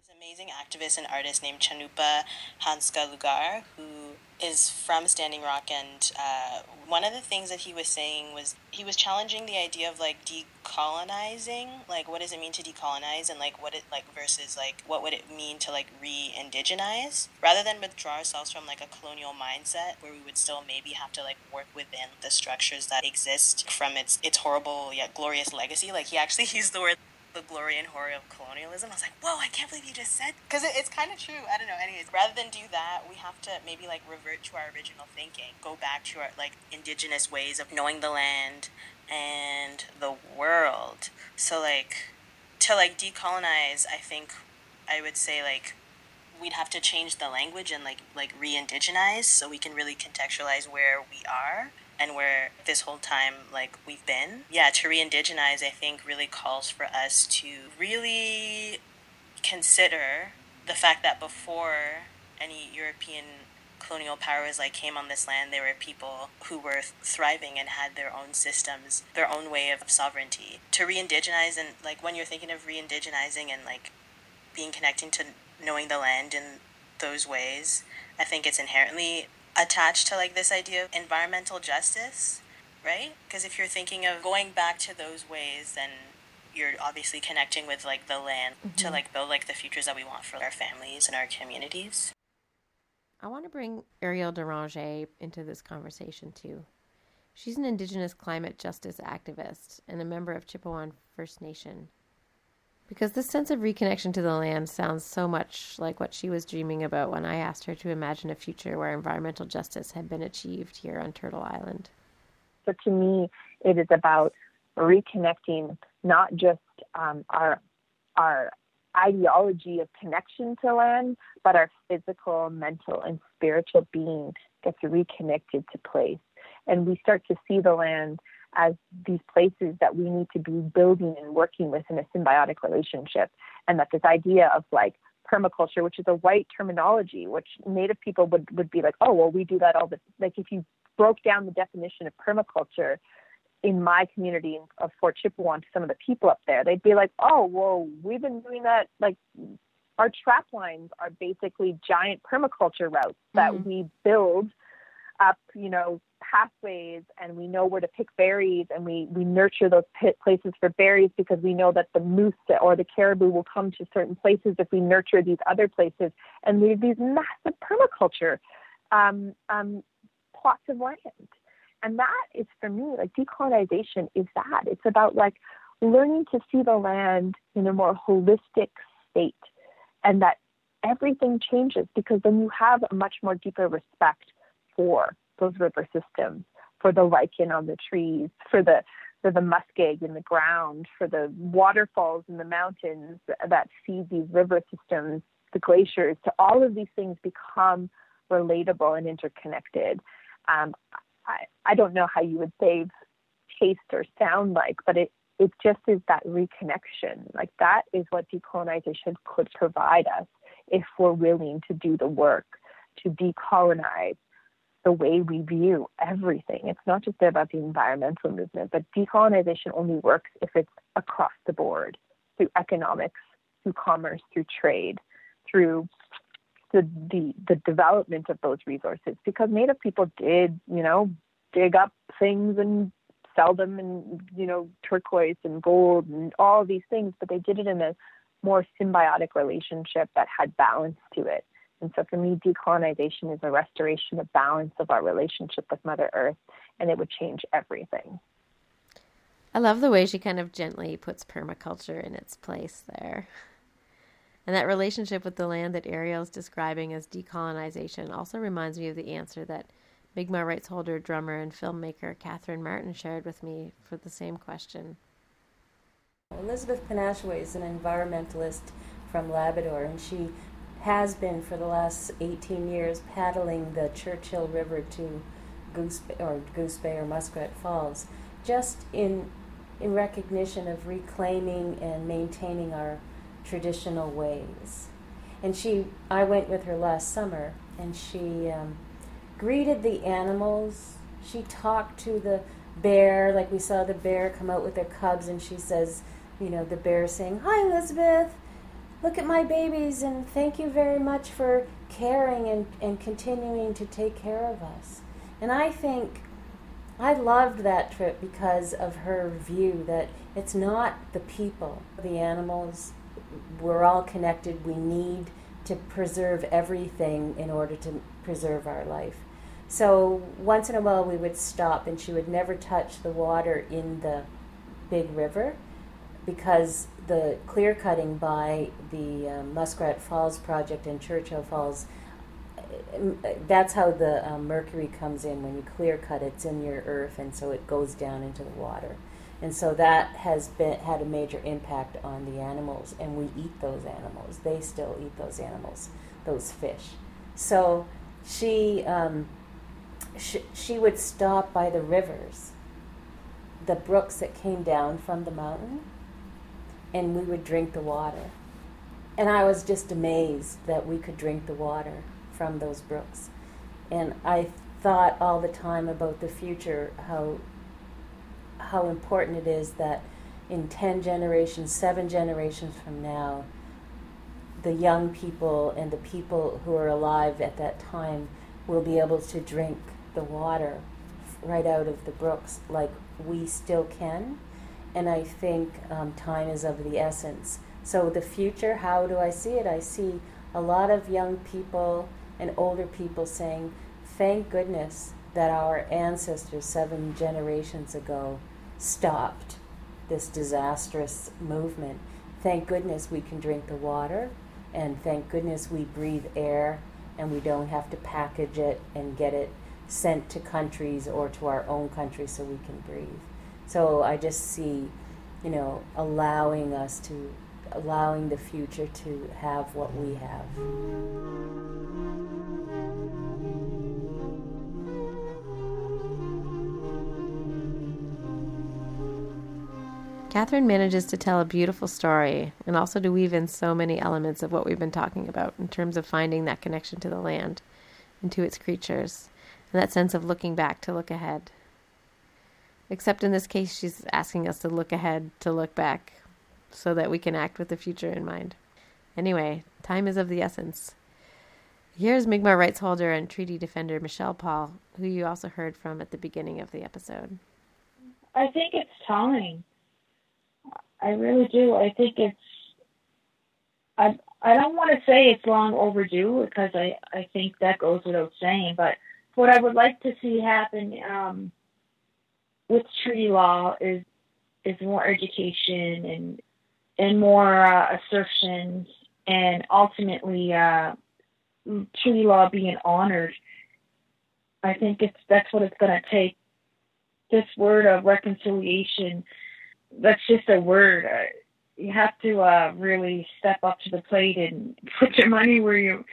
This amazing activist and artist named Cannupa Hanska Luger, who is from Standing Rock, and uh, one of the things that he was saying was he was challenging the idea of like decolonizing, like what does it mean to decolonize, and like what it like versus like what would it mean to like re-indigenize, rather than withdraw ourselves from like a colonial mindset where we would still maybe have to like work within the structures that exist from its its horrible yet glorious legacy. Like he actually used the word the glory and horror of colonialism. I was like, whoa, I can't believe you just said because it, it's kind of true. I don't know. Anyways, rather than do that, we have to maybe like revert to our original thinking, go back to our like indigenous ways of knowing the land and the world. So like to like decolonize, I think I would say like we'd have to change the language and like like re-indigenize so we can really contextualize where we are and where this whole time like we've been. Yeah to re-indigenize i think really calls for us to really consider the fact that before any european colonial powers like came on this land there were people who were thriving and had their own systems their own way of sovereignty. To re-indigenize and like when you're thinking of re-indigenizing and like being connecting to knowing the land in those ways i think it's inherently attached to like this idea of environmental justice, right? Because if you're thinking of going back to those ways, then you're obviously connecting with like the land mm-hmm. to like build like the futures that we want for our families and our communities. I want to bring Eriel Deranger into this conversation too. She's an Indigenous climate justice activist and a member of Chipewyan First Nation. Because this sense of reconnection to the land sounds so much like what she was dreaming about when I asked her to imagine a future where environmental justice had been achieved here on Turtle Island. So to me, it is about reconnecting not just um, our our ideology of connection to land, but our physical, mental, and spiritual being gets reconnected to place, and we start to see the land as these places that we need to be building and working with in a symbiotic relationship. And that this idea of like permaculture, which is a white terminology, which Native people would, would be like, oh, well, we do that all the like if you broke down the definition of permaculture in my community of Fort Chipewyan to some of the people up there, they'd be like, oh, well, we've been doing that like our trap lines are basically giant permaculture routes that mm-hmm. we build up, you know, pathways and we know where to pick berries and we, we nurture those places for berries because we know that the moose or the caribou will come to certain places if we nurture these other places. And we have these massive permaculture um, um, plots of land. And that is for me, like decolonization is that. It's about like learning to see the land in a more holistic state and that everything changes because then you have a much more deeper respect for those river systems, for the lichen on the trees, for the for the muskeg in the ground, for the waterfalls in the mountains that feed these river systems, the glaciers, to all of these things become relatable and interconnected. Um, I, I don't know how you would say taste or sound like, but it, it just is that reconnection. Like that is what decolonization could provide us if we're willing to do the work to decolonize the way we view everything. It's not just about the environmental movement, but decolonization only works if it's across the board through economics, through commerce, through trade, through the, the the development of those resources because native people did you know dig up things and sell them and you know turquoise and gold and all these things but they did it in a more symbiotic relationship that had balance to it and so for me decolonization is a restoration of balance of our relationship with mother earth and it would change everything i love the way she kind of gently puts permaculture in its place there and that relationship with the land that Eriel is describing as decolonization also reminds me of the answer that Mi'kmaq rights holder, drummer, and filmmaker Catherine Martin shared with me for the same question. Elizabeth Penashue is an environmentalist from Labrador, and she has been for the last 18 years paddling the Churchill River to Goose Bay, or Goose Bay or Muskrat Falls, just in in recognition of reclaiming and maintaining our traditional ways. And she, I went with her last summer, and she um, greeted the animals. She talked to the bear, like we saw the bear come out with their cubs, and she says, you know, the bear saying, "Hi, Elizabeth. Look at my babies, and thank you very much for caring and, and continuing to take care of us." And I think I loved that trip because of her view that it's not the people, the animals, we're all connected. We need to preserve everything in order to preserve our life. So once in a while we would stop and she would never touch the water in the big river because the clear cutting by the um, Muskrat Falls project in Churchill Falls that's how the um, mercury comes in when you clear cut it's in your earth and so it goes down into the water and so that has been had a major impact on the animals, and we eat those animals. They still eat those animals, those fish. So she um, she, she would stop by the rivers, the brooks that came down from the mountain, and we would drink the water. And I was just amazed that we could drink the water from those brooks. And I thought all the time about the future, how how important it is that in 10 generations, seven generations from now, the young people and the people who are alive at that time will be able to drink the water right out of the brooks like we still can. And I think um, time is of the essence. So, the future, how do I see it? I see a lot of young people and older people saying, Thank goodness that our ancestors seven generations ago stopped this disastrous movement. Thank goodness we can drink the water, and thank goodness we breathe air and we don't have to package it and get it sent to countries or to our own country so we can breathe. So I just see, you know, allowing us to, allowing the future to have what we have. Catherine manages to tell a beautiful story and also to weave in so many elements of what we've been talking about in terms of finding that connection to the land and to its creatures, and that sense of looking back to look ahead. Except in this case, she's asking us to look ahead to look back so that we can act with the future in mind. Anyway, time is of the essence. Here's Mi'kmaq rights holder and treaty defender Michelle Paul, who you also heard from at the beginning of the episode. I think it's time. I really do. I think it's. I I don't want to say it's long overdue because I I think that goes without saying. But what I would like to see happen um, with treaty law is is more education and and more uh, assertions and ultimately uh, treaty law being honored. I think it's that's what it's going to take. This word of reconciliation, that's just a word. Uh, you have to uh, really step up to the plate and put your money where you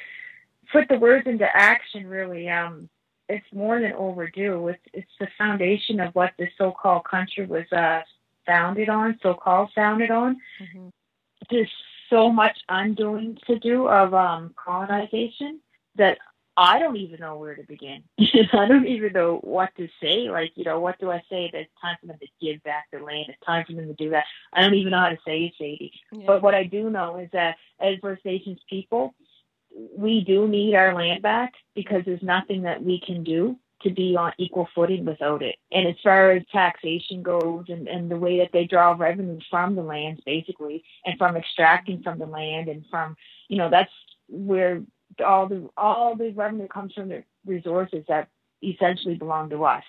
put the words into action. Really, um, it's more than overdue. It's it's the foundation of what this so-called country was uh, founded on, so-called founded on. Mm-hmm. There's so much undoing to do of um, colonization that I don't even know where to begin. I don't even know what to say. Like, you know, what do I say that it's time for them to give back the land? It's time for them to do that. I don't even know how to say it, Sadie. Yeah. But what I do know is that as First Nations people, we do need our land back because there's nothing that we can do to be on equal footing without it. And as far as taxation goes and, and the way that they draw revenue from the lands basically and from extracting from the land and from you know, that's where all the all the revenue comes from the resources that essentially belong to us.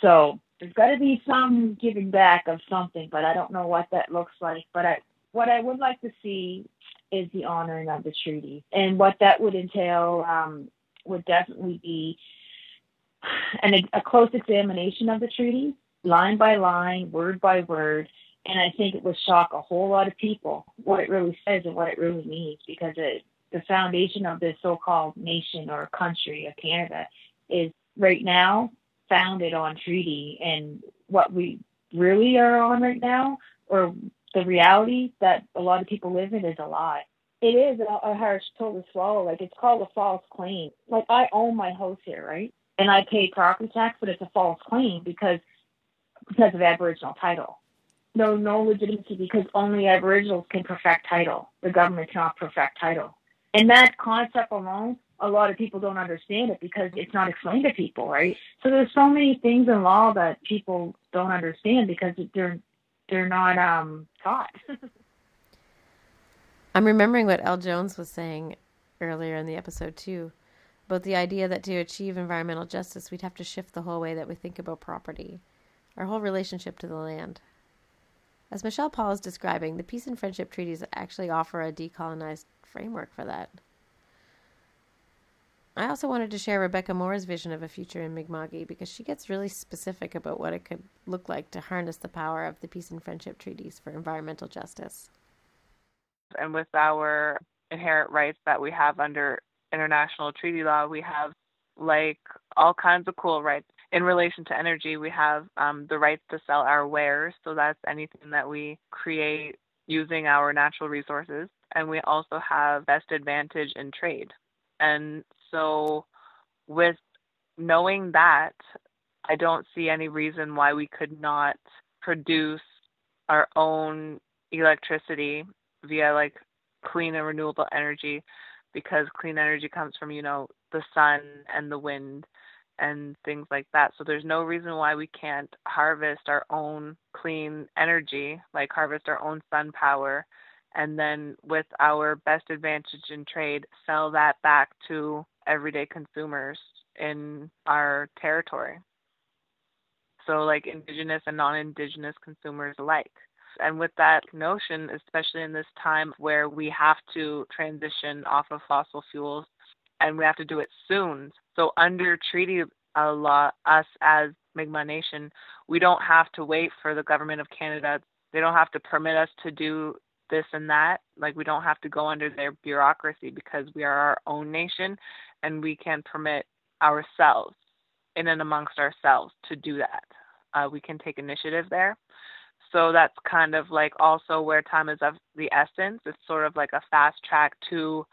So there's got to be some giving back of something, but I don't know what that looks like. But I, what I would like to see is the honoring of the treaty, and what that would entail um, would definitely be an, a close examination of the treaty, line by line, word by word. And I think it would shock a whole lot of people what it really says and what it really means because it the foundation of this so-called nation or country of Canada is right now founded on treaty and what we really are on right now or the reality that a lot of people live in is a lie. It is a, a harsh pill to swallow. Like it's called a false claim. Like I own my house here, right? And I pay property tax, but it's a false claim because because of Aboriginal title. No, no legitimacy because only Aboriginals can perfect title. The government cannot perfect title. And that concept alone, a lot of people don't understand it because it's not explained to people, right? So there's so many things in law that people don't understand because they're they're not um, taught. I'm remembering what El Jones was saying earlier in the episode too, about the idea that to achieve environmental justice, we'd have to shift the whole way that we think about property, our whole relationship to the land. As Michelle Paul is describing, the peace and friendship treaties actually offer a decolonized framework for that. I also wanted to share Rebecca Moore's vision of a future in Mi'kma'ki because she gets really specific about what it could look like to harness the power of the peace and friendship treaties for environmental justice. And with our inherent rights that we have under international treaty law, we have like all kinds of cool rights. In relation to energy, we have um, the rights to sell our wares. So that's anything that we create using our natural resources and we also have best advantage in trade. And so, with knowing that, I don't see any reason why we could not produce our own electricity via like clean and renewable energy because clean energy comes from, you know, the sun and the wind and things like that. So there's no reason why we can't harvest our own clean energy, like harvest our own sun power and then with our best advantage in trade, sell that back to everyday consumers in our territory. So, like indigenous and non indigenous consumers alike. And with that notion, especially in this time where we have to transition off of fossil fuels and we have to do it soon. So, under treaty law, us as Mi'kmaq Nation, we don't have to wait for the government of Canada. They don't have to permit us to do this and that. Like we don't have to go under their bureaucracy because we are our own nation and we can permit ourselves in and amongst ourselves to do that. Uh, we can take initiative there. So that's kind of like also where time is of the essence. It's sort of like a fast track to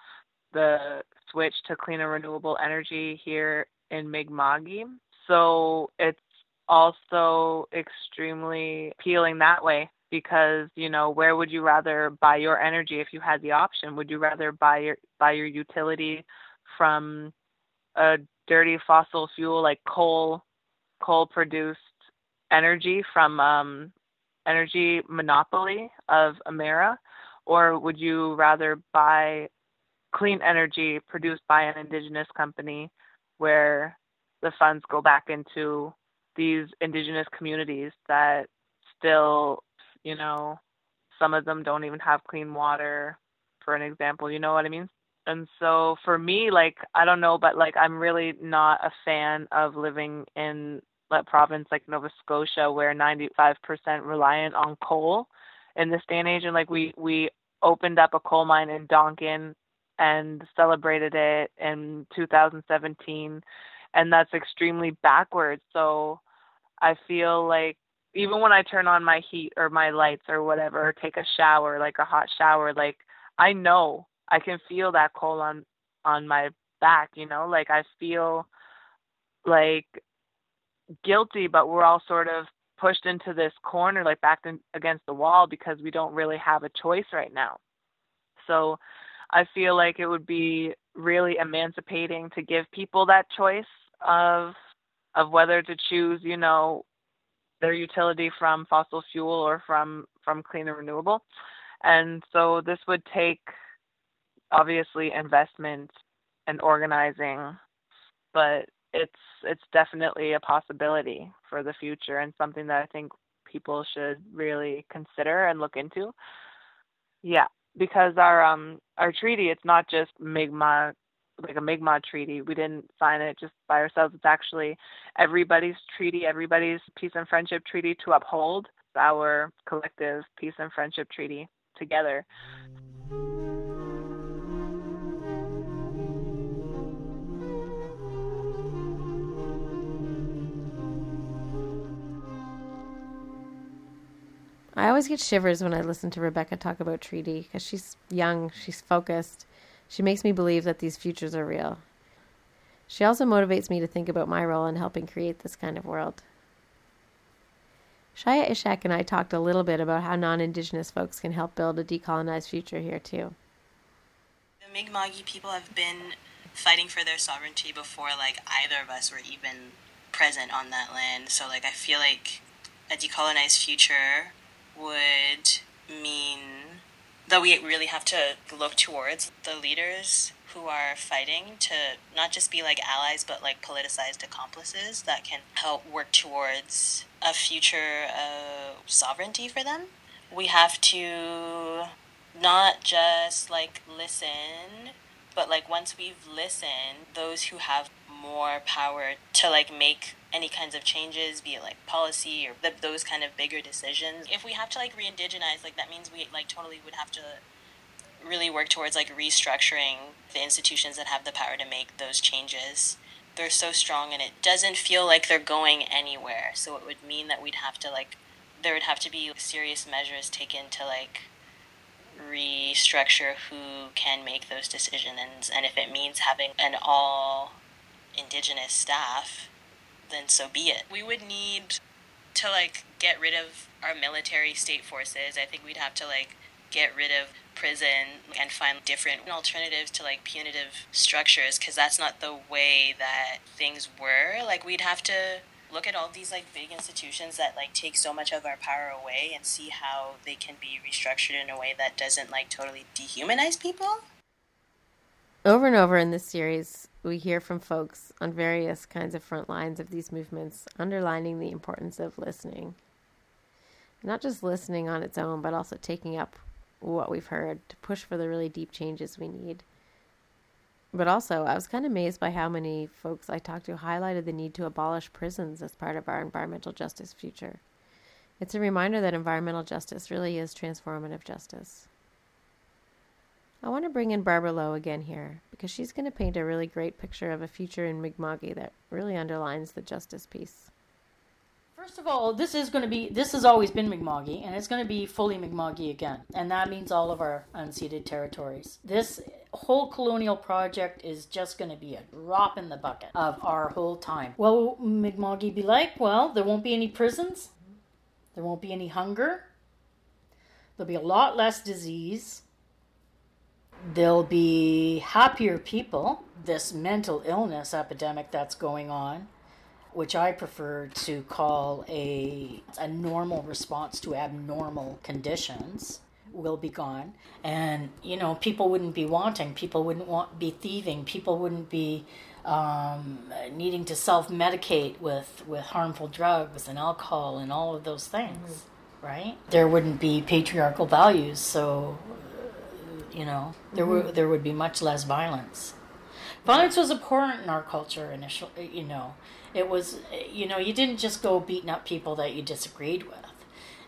the switch to cleaner renewable energy here in Mi'kma'ki. So it's also extremely appealing that way because you know where would you rather buy your energy if you had the option? Would you rather buy your buy your utility from a dirty fossil fuel like coal coal produced energy from um, energy monopoly of Emera, or would you rather buy clean energy produced by an indigenous company where the funds go back into these indigenous communities that still, you know, some of them don't even have clean water, for an example, you know what I mean? And so for me, like, I don't know, but like, I'm really not a fan of living in a province like Nova Scotia where 95% reliant on coal in this day and age. And like, we, we opened up a coal mine in Donkin and celebrated it in 2017 and that's extremely backwards so i feel like even when i turn on my heat or my lights or whatever or take a shower like a hot shower like i know i can feel that cold on on my back you know? Like i feel like guilty but we're all sort of pushed into this corner like backed in, against the wall because we don't really have a choice right now. So I feel like it would be really emancipating to give people that choice of of whether to choose, you know, their utility from fossil fuel or from from clean and renewable. And so this would take obviously investment and organizing, but it's it's definitely a possibility for the future and something that I think people should really consider and look into. Yeah because our um our treaty it's not just Mi'kmaq like a Mi'kmaq treaty. We didn't sign it just by ourselves. It's actually everybody's treaty, everybody's peace and friendship treaty to uphold our collective peace and friendship treaty together. I always get shivers when I listen to Rebecca talk about treaty because she's young, she's focused. She makes me believe that these futures are real. She also motivates me to think about my role in helping create this kind of world. Shaya Ishak and I talked a little bit about how non Indigenous folks can help build a decolonized future here, too. The Mi'kmaqi people have been fighting for their sovereignty before, like, either of us were even present on that land. So, like, I feel like a decolonized future would mean that we really have to look towards the leaders who are fighting to not just be like allies but like politicized accomplices that can help work towards a future of sovereignty for them. We have to not just like listen, but like once we've listened, those who have more power to like make any kinds of changes, be it like policy or those kind of bigger decisions. If we have to like re-indigenize, like that means we like totally would have to really work towards like restructuring the institutions that have the power to make those changes. They're so strong and it doesn't feel like they're going anywhere. So it would mean that we'd have to like there would have to be serious measures taken to like restructure who can make those decisions and if it means having an all indigenous staff then so be it. We would need to like get rid of our military state forces. I think we'd have to like get rid of prison and find different alternatives to like punitive structures because that's not the way that things were. Like we'd have to look at all these like big institutions that like take so much of our power away and see how they can be restructured in a way that doesn't like totally dehumanize people. Over and over in this series, we hear from folks on various kinds of front lines of these movements, underlining the importance of listening. Not just listening on its own, but also taking up what we've heard to push for the really deep changes we need. But also, I was kind of amazed by how many folks I talked to highlighted the need to abolish prisons as part of our environmental justice future. It's a reminder that environmental justice really is transformative justice. I want to bring in Barbara Lowe again here because she's going to paint a really great picture of a future in Mi'kma'ki that really underlines the justice piece. First of all, this is going to be this has always been Mi'kma'ki, and it's going to be fully Mi'kma'ki again, and that means all of our unceded territories. This whole colonial project is just going to be a drop in the bucket of our whole time. What will Mi'kma'ki be like? Well, there won't be any prisons, there won't be any hunger, there'll be a lot less disease there'll be happier people. This mental illness epidemic that's going on, which I prefer to call a, a normal response to abnormal conditions, will be gone. And, you know, people wouldn't be wanting, people wouldn't want be thieving, people wouldn't be um, needing to self medicate with, with harmful drugs and alcohol and all of those things, mm-hmm. right? There wouldn't be patriarchal values, so, you know, there, mm-hmm. there would be much less violence. Violence was important in our culture initially, you know. It was, you know, you didn't just go beating up people that you disagreed with.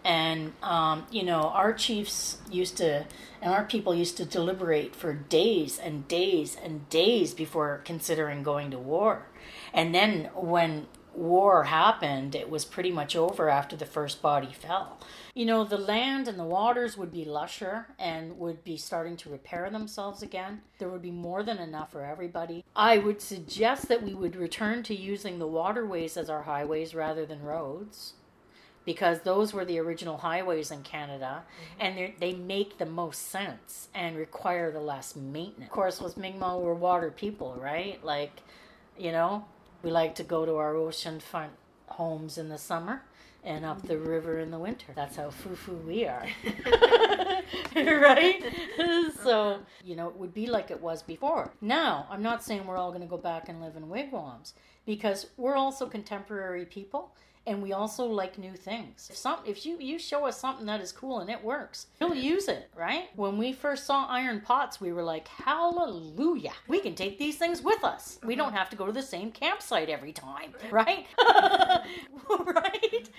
And, um, you know, our chiefs used to, and our people used to deliberate for days and days and days before considering going to war. And then when war happened, it was pretty much over after the first body fell. You know, the land and the waters would be lusher and would be starting to repair themselves again. There would be more than enough for everybody. I would suggest that we would return to using the waterways as our highways rather than roads because those were the original highways in Canada mm-hmm. and they make the most sense and require the less maintenance. Of course, with Mi'kmaq, we're water people, right? Like, you know, we like to go to our oceanfront homes in the summer and up the river in the winter. That's how foo-foo we are. right? so, you know, it would be like it was before. Now, I'm not saying we're all going to go back and live in wigwams because we're also contemporary people and we also like new things. If some if you you show us something that is cool and it works, we'll use it, right? When we first saw iron pots, we were like, "Hallelujah. We can take these things with us. We don't have to go to the same campsite every time." Right? right?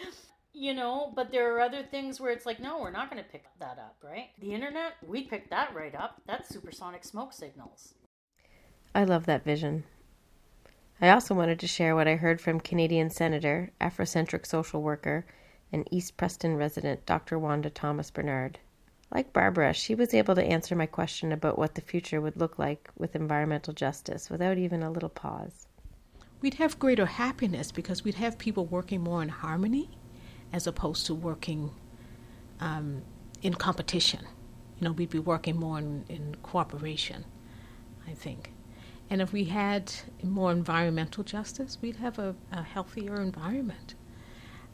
you know, but there are other things where it's like, no, we're not going to pick that up, right? The internet, we picked that right up. That's supersonic smoke signals. I love that vision. I also wanted to share what I heard from Canadian Senator, Afrocentric social worker, and East Preston resident Dr. Wanda Thomas Bernard. Like Barbara, she was able to answer my question about what the future would look like with environmental justice without even a little pause. We'd have greater happiness because we'd have people working more in harmony as opposed to working um, in competition. You know, we'd be working more in, in cooperation, I think. And if we had more environmental justice, we'd have a, a healthier environment,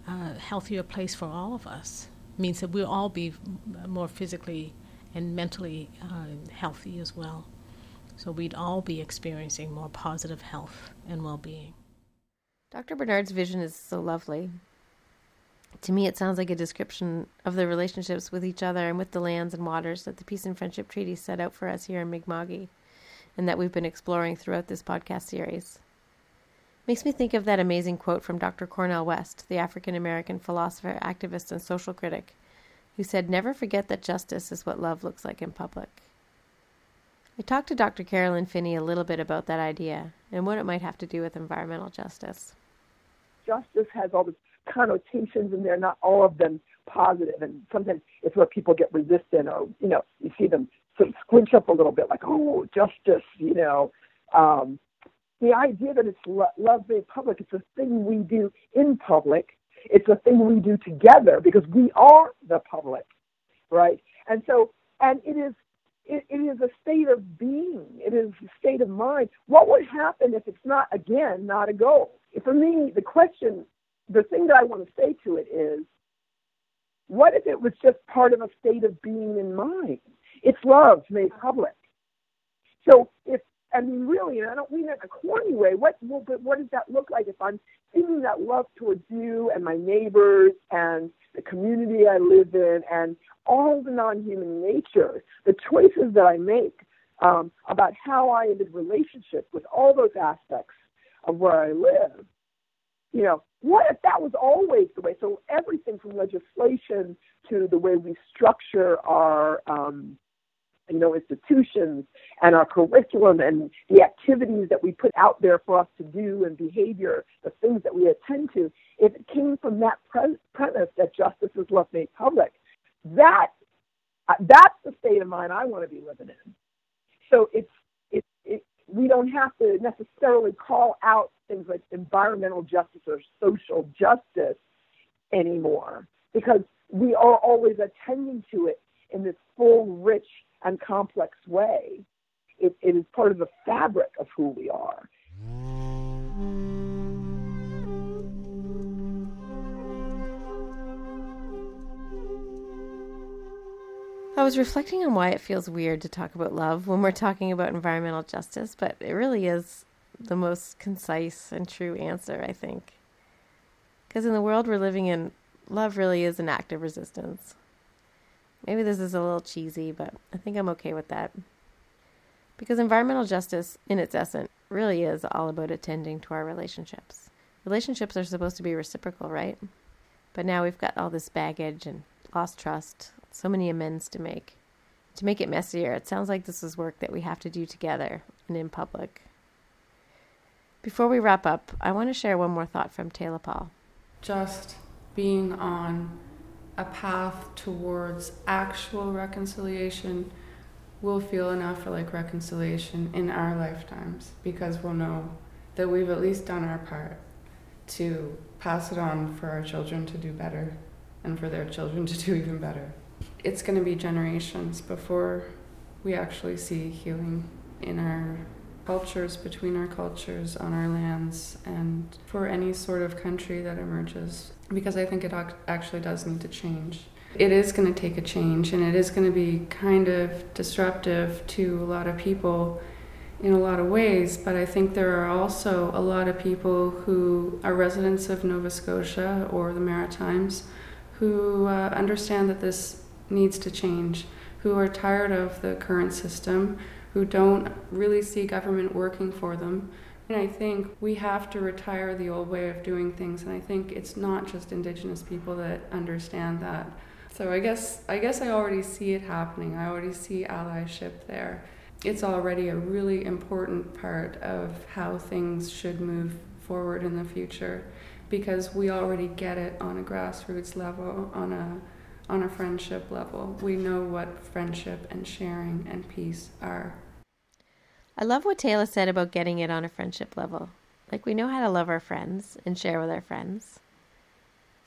a healthier place for all of us. It means that we'll all be more physically and mentally uh, healthy as well. So we'd all be experiencing more positive health and well being. Dr. Bernard's vision is so lovely. To me, it sounds like a description of the relationships with each other and with the lands and waters that the Peace and Friendship Treaty set out for us here in Mi'kma'ki and that we've been exploring throughout this podcast series. Makes me think of that amazing quote from Dr. Cornel West, the African American philosopher, activist, and social critic, who said, Never forget that justice is what love looks like in public. I talked to Dr. Carolyn Finney a little bit about that idea and what it might have to do with environmental justice. Justice has all these connotations and they're not all of them positive, and sometimes it's where people get resistant, or you know, you see them sort of squinch up a little bit, like, oh, justice, you know. Um, the idea that it's lo- love made public, it's a thing we do in public. It's a thing we do together because we are the public, right? And so, and it is, it, it is a state of being. It is a state of mind. What would happen if it's not, again, not a goal? For me, the question, the thing that I want to say to it is, what if it was just part of a state of being in mind? It's love made public. So if I mean really, and I don't mean that in a corny way. What well, but what does that look like if I'm feeling that love towards you and my neighbors and the community I live in and all the non-human nature, the choices that I make um, about how I am in relationship with all those aspects of where I live. You know, what if that was always the way? So everything from legislation to the way we structure our um, you know, institutions and our curriculum and the activities that we put out there for us to do and behavior, the things that we attend to, if it came from that pre- premise that justice is love made public, that uh, that's the state of mind I want to be living in. So it's it's it, we don't have to necessarily call out things like environmental justice or social justice anymore because we are always attending to it in this full, rich and complex way. It, it is part of the fabric of who we are. I was reflecting on why it feels weird to talk about love when we're talking about environmental justice, but it really is the most concise and true answer, I think. Because in the world we're living in, love really is an act of resistance. Maybe this is a little cheesy, but I think I'm okay with that. Because environmental justice, in its essence, really is all about attending to our relationships. Relationships are supposed to be reciprocal, right? But now we've got all this baggage and lost trust, so many amends to make. To make it messier, it sounds like this is work that we have to do together and in public. Before we wrap up, I want to share one more thought from Taylor Paul. Just being on a path towards actual reconciliation will feel enough for like reconciliation in our lifetimes because we'll know that we've at least done our part to pass it on for our children to do better and for their children to do even better it's going to be generations before we actually see healing in our cultures, between our cultures, on our lands, and for any sort of country that emerges. Because I think it actually does need to change. It is going to take a change, and it is going to be kind of disruptive to a lot of people in a lot of ways. But I think there are also a lot of people who are residents of Nova Scotia or the Maritimes who uh, understand that this needs to change, who are tired of the current system, who don't really see government working for them. And I think we have to retire the old way of doing things. And I think it's not just Indigenous people that understand that. So I guess I guess I already see it happening. I already see allyship there. It's already a really important part of how things should move forward in the future because we already get it on a grassroots level, on a on a friendship level. We know what friendship and sharing and peace are. I love what Taylor said about getting it on a friendship level. Like, we know how to love our friends and share with our friends,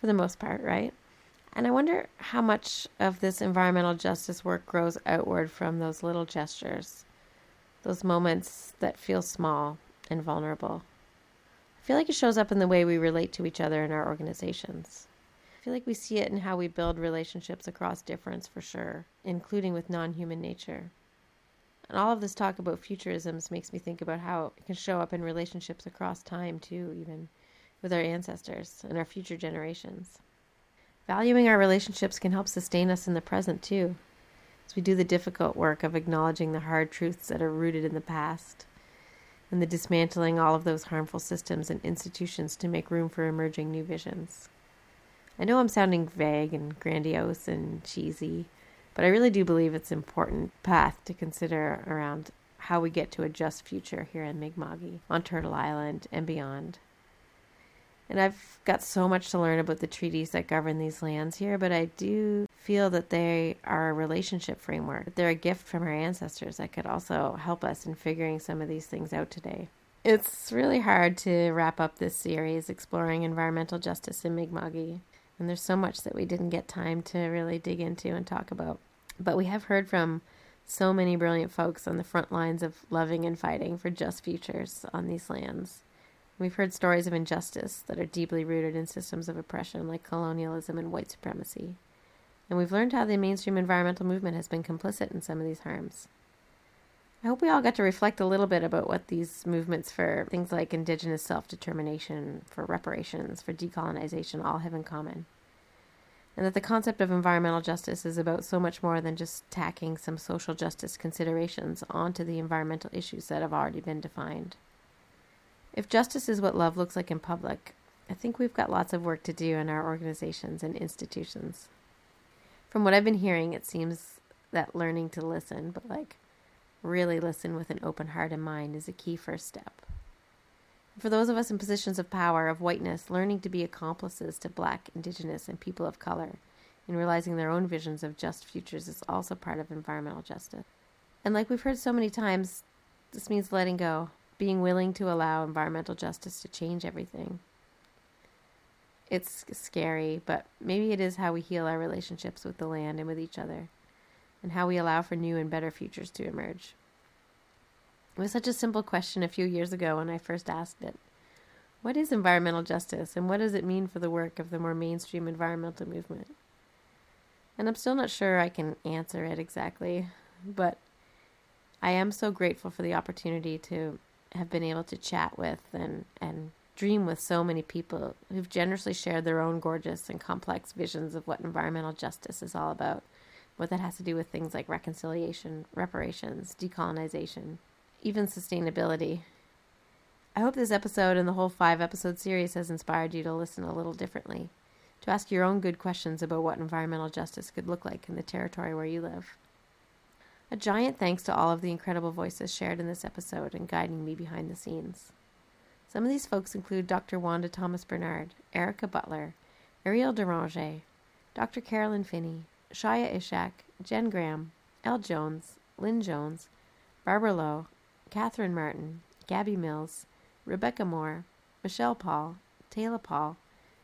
for the most part, right? And I wonder how much of this environmental justice work grows outward from those little gestures, those moments that feel small and vulnerable. I feel like it shows up in the way we relate to each other in our organizations feel like we see it in how we build relationships across difference for sure, including with non human nature. And all of this talk about futurisms makes me think about how it can show up in relationships across time, too, even with our ancestors and our future generations. Valuing our relationships can help sustain us in the present, too, as we do the difficult work of acknowledging the hard truths that are rooted in the past and the dismantling all of those harmful systems and institutions to make room for emerging new visions. I know I'm sounding vague and grandiose and cheesy, but I really do believe it's an important path to consider around how we get to a just future here in Mi'kma'ki, on Turtle Island, and beyond. And I've got so much to learn about the treaties that govern these lands here, but I do feel that they are a relationship framework. They're a gift from our ancestors that could also help us in figuring some of these things out today. It's really hard to wrap up this series exploring environmental justice in Mi'kma'ki. And there's so much that we didn't get time to really dig into and talk about. But we have heard from so many brilliant folks on the front lines of loving and fighting for just futures on these lands. We've heard stories of injustice that are deeply rooted in systems of oppression like colonialism and white supremacy. And we've learned how the mainstream environmental movement has been complicit in some of these harms. I hope we all got to reflect a little bit about what these movements for things like indigenous self determination, for reparations, for decolonization all have in common. And that the concept of environmental justice is about so much more than just tacking some social justice considerations onto the environmental issues that have already been defined. If justice is what love looks like in public, I think we've got lots of work to do in our organizations and institutions. From what I've been hearing, it seems that learning to listen, but like really listen with an open heart and mind is a key first step. For those of us in positions of power, of whiteness, learning to be accomplices to black, indigenous, and people of color in realizing their own visions of just futures is also part of environmental justice. And like we've heard so many times, this means letting go, being willing to allow environmental justice to change everything. It's scary, but maybe it is how we heal our relationships with the land and with each other and how we allow for new and better futures to emerge. It was such a simple question a few years ago when I first asked it. What is environmental justice, and what does it mean for the work of the more mainstream environmental movement? And I'm still not sure I can answer it exactly, but I am so grateful for the opportunity to have been able to chat with and, and dream with so many people who've generously shared their own gorgeous and complex visions of what environmental justice is all about, what that has to do with things like reconciliation, reparations, decolonization, even sustainability. I hope this episode and the whole five episode series has inspired you to listen a little differently, to ask your own good questions about what environmental justice could look like in the territory where you live. A giant thanks to all of the incredible voices shared in this episode and guiding me behind the scenes. Some of these folks include Dr. Wanda Thomas Bernard, Erica Butler, Eriel Deranger, Dr. Carolyn Finney, Shaya Ishak, Jen Graham, El Jones, Lynn Jones, Barbara Lowe, Catherine Martin, Gabby Mills, Rebecca Moore, Michelle Paul, Taylor Paul,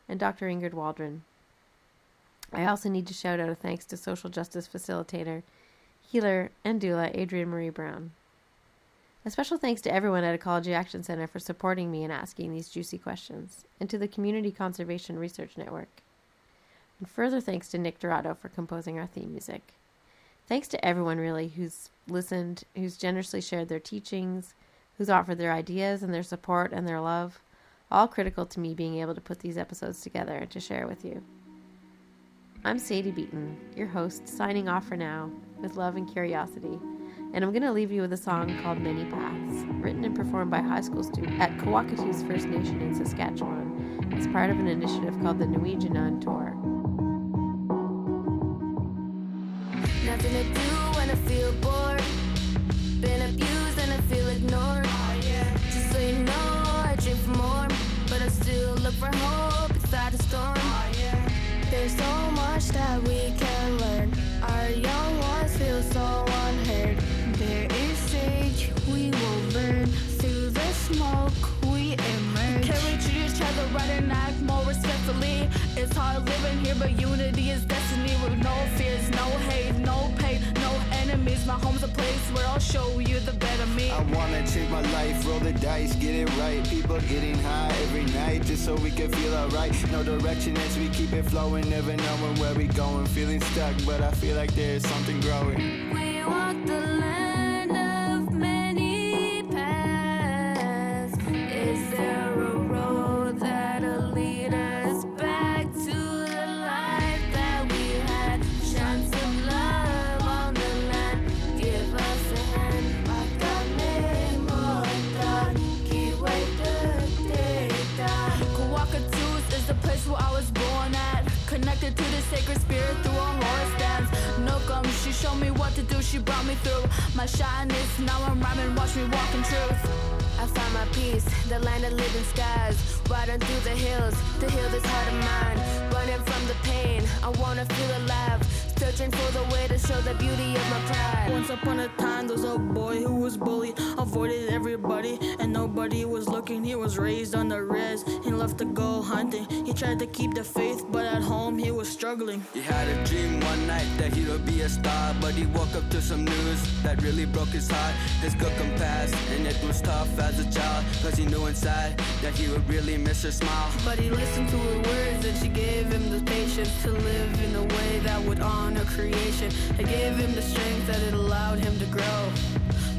and Dr. Ingrid Waldron. I also need to shout out a thanks to social justice facilitator, healer, and doula Adrienne Maree Brown. A special thanks to everyone at Ecology Action Center for supporting me in asking these juicy questions, and to the Community Conservation Research Network. And further thanks to Nick Dorado for composing our theme music. Thanks to everyone, really, who's listened, who's generously shared their teachings, who's offered their ideas and their support and their love, all critical to me being able to put these episodes together and to share with you. I'm Sadie Beaton, your host, signing off for now with love and curiosity and I'm going to leave you with a song called Many Paths, written and performed by high school students at Kawacatoose First Nation in Saskatchewan as part of an initiative called the N'we Jinan Tour. Here, but unity is destiny. With no fears, no hate, no pain, no enemies. My home's a place where I'll show you the better me. I wanna take my life, roll the dice, get it right. People getting high every night just so we can feel alright. No direction as we keep it flowing, never knowing where we going. Feeling stuck, but I feel like there's something growing. We walk the land sacred spirit through a horse dance. Nookum, she showed me what to do, she brought me through my shyness. Now I'm rhyming, watch me walk in truth. I found my peace, the land of living skies. Riding through the hills to heal this heart of mine. Running from the pain, I wanna feel alive. Searching for the way to show the beauty of my pride. Once upon a time, there was a boy who was bullied, avoided everybody, and nobody was looking. He was raised on the res, he left to go hunting. He tried to keep the faith, but at home he was struggling. He had a dream one night that he would be a star, but he woke up to some news that really broke his heart. His cooking passed, and it was tough as a child, cause he knew inside that he would really miss her smile. But he listened to her words, and she gave him the patience to live in a way that would honor creation. It gave him the strength that it allowed him to grow.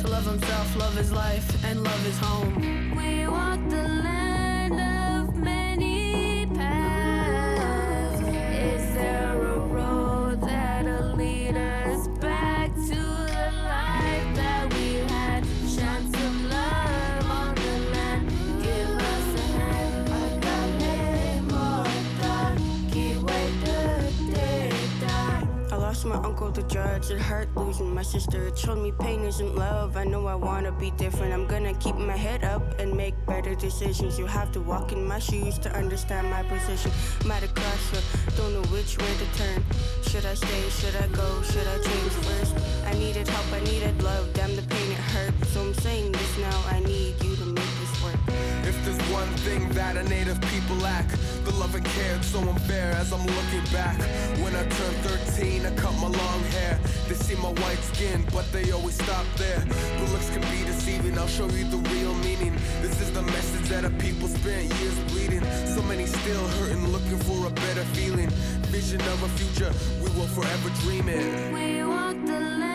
To love himself, love his life, and love his home. We walk the land my uncle to judge. It hurt losing my sister. It showed me pain isn't love. I know I wanna be different. I'm gonna keep my head up and make better decisions. You have to walk in my shoes to understand my position. I'm at a crossroad, don't know which way to turn. Should I stay? Should I go? Should I change first? I needed help. I needed love. Damn the pain it hurt. So I'm saying this now. I need you to make this work. There's one thing that a native people lack, the love and care, so unfair as I'm looking back. When I turned 13, I cut my long hair. They see my white skin, but they always stop there. But looks can be deceiving, I'll show you the real meaning. This is the message that our people spent years bleeding. So many still hurting, looking for a better feeling. Vision of a future we will forever dream it We walk the land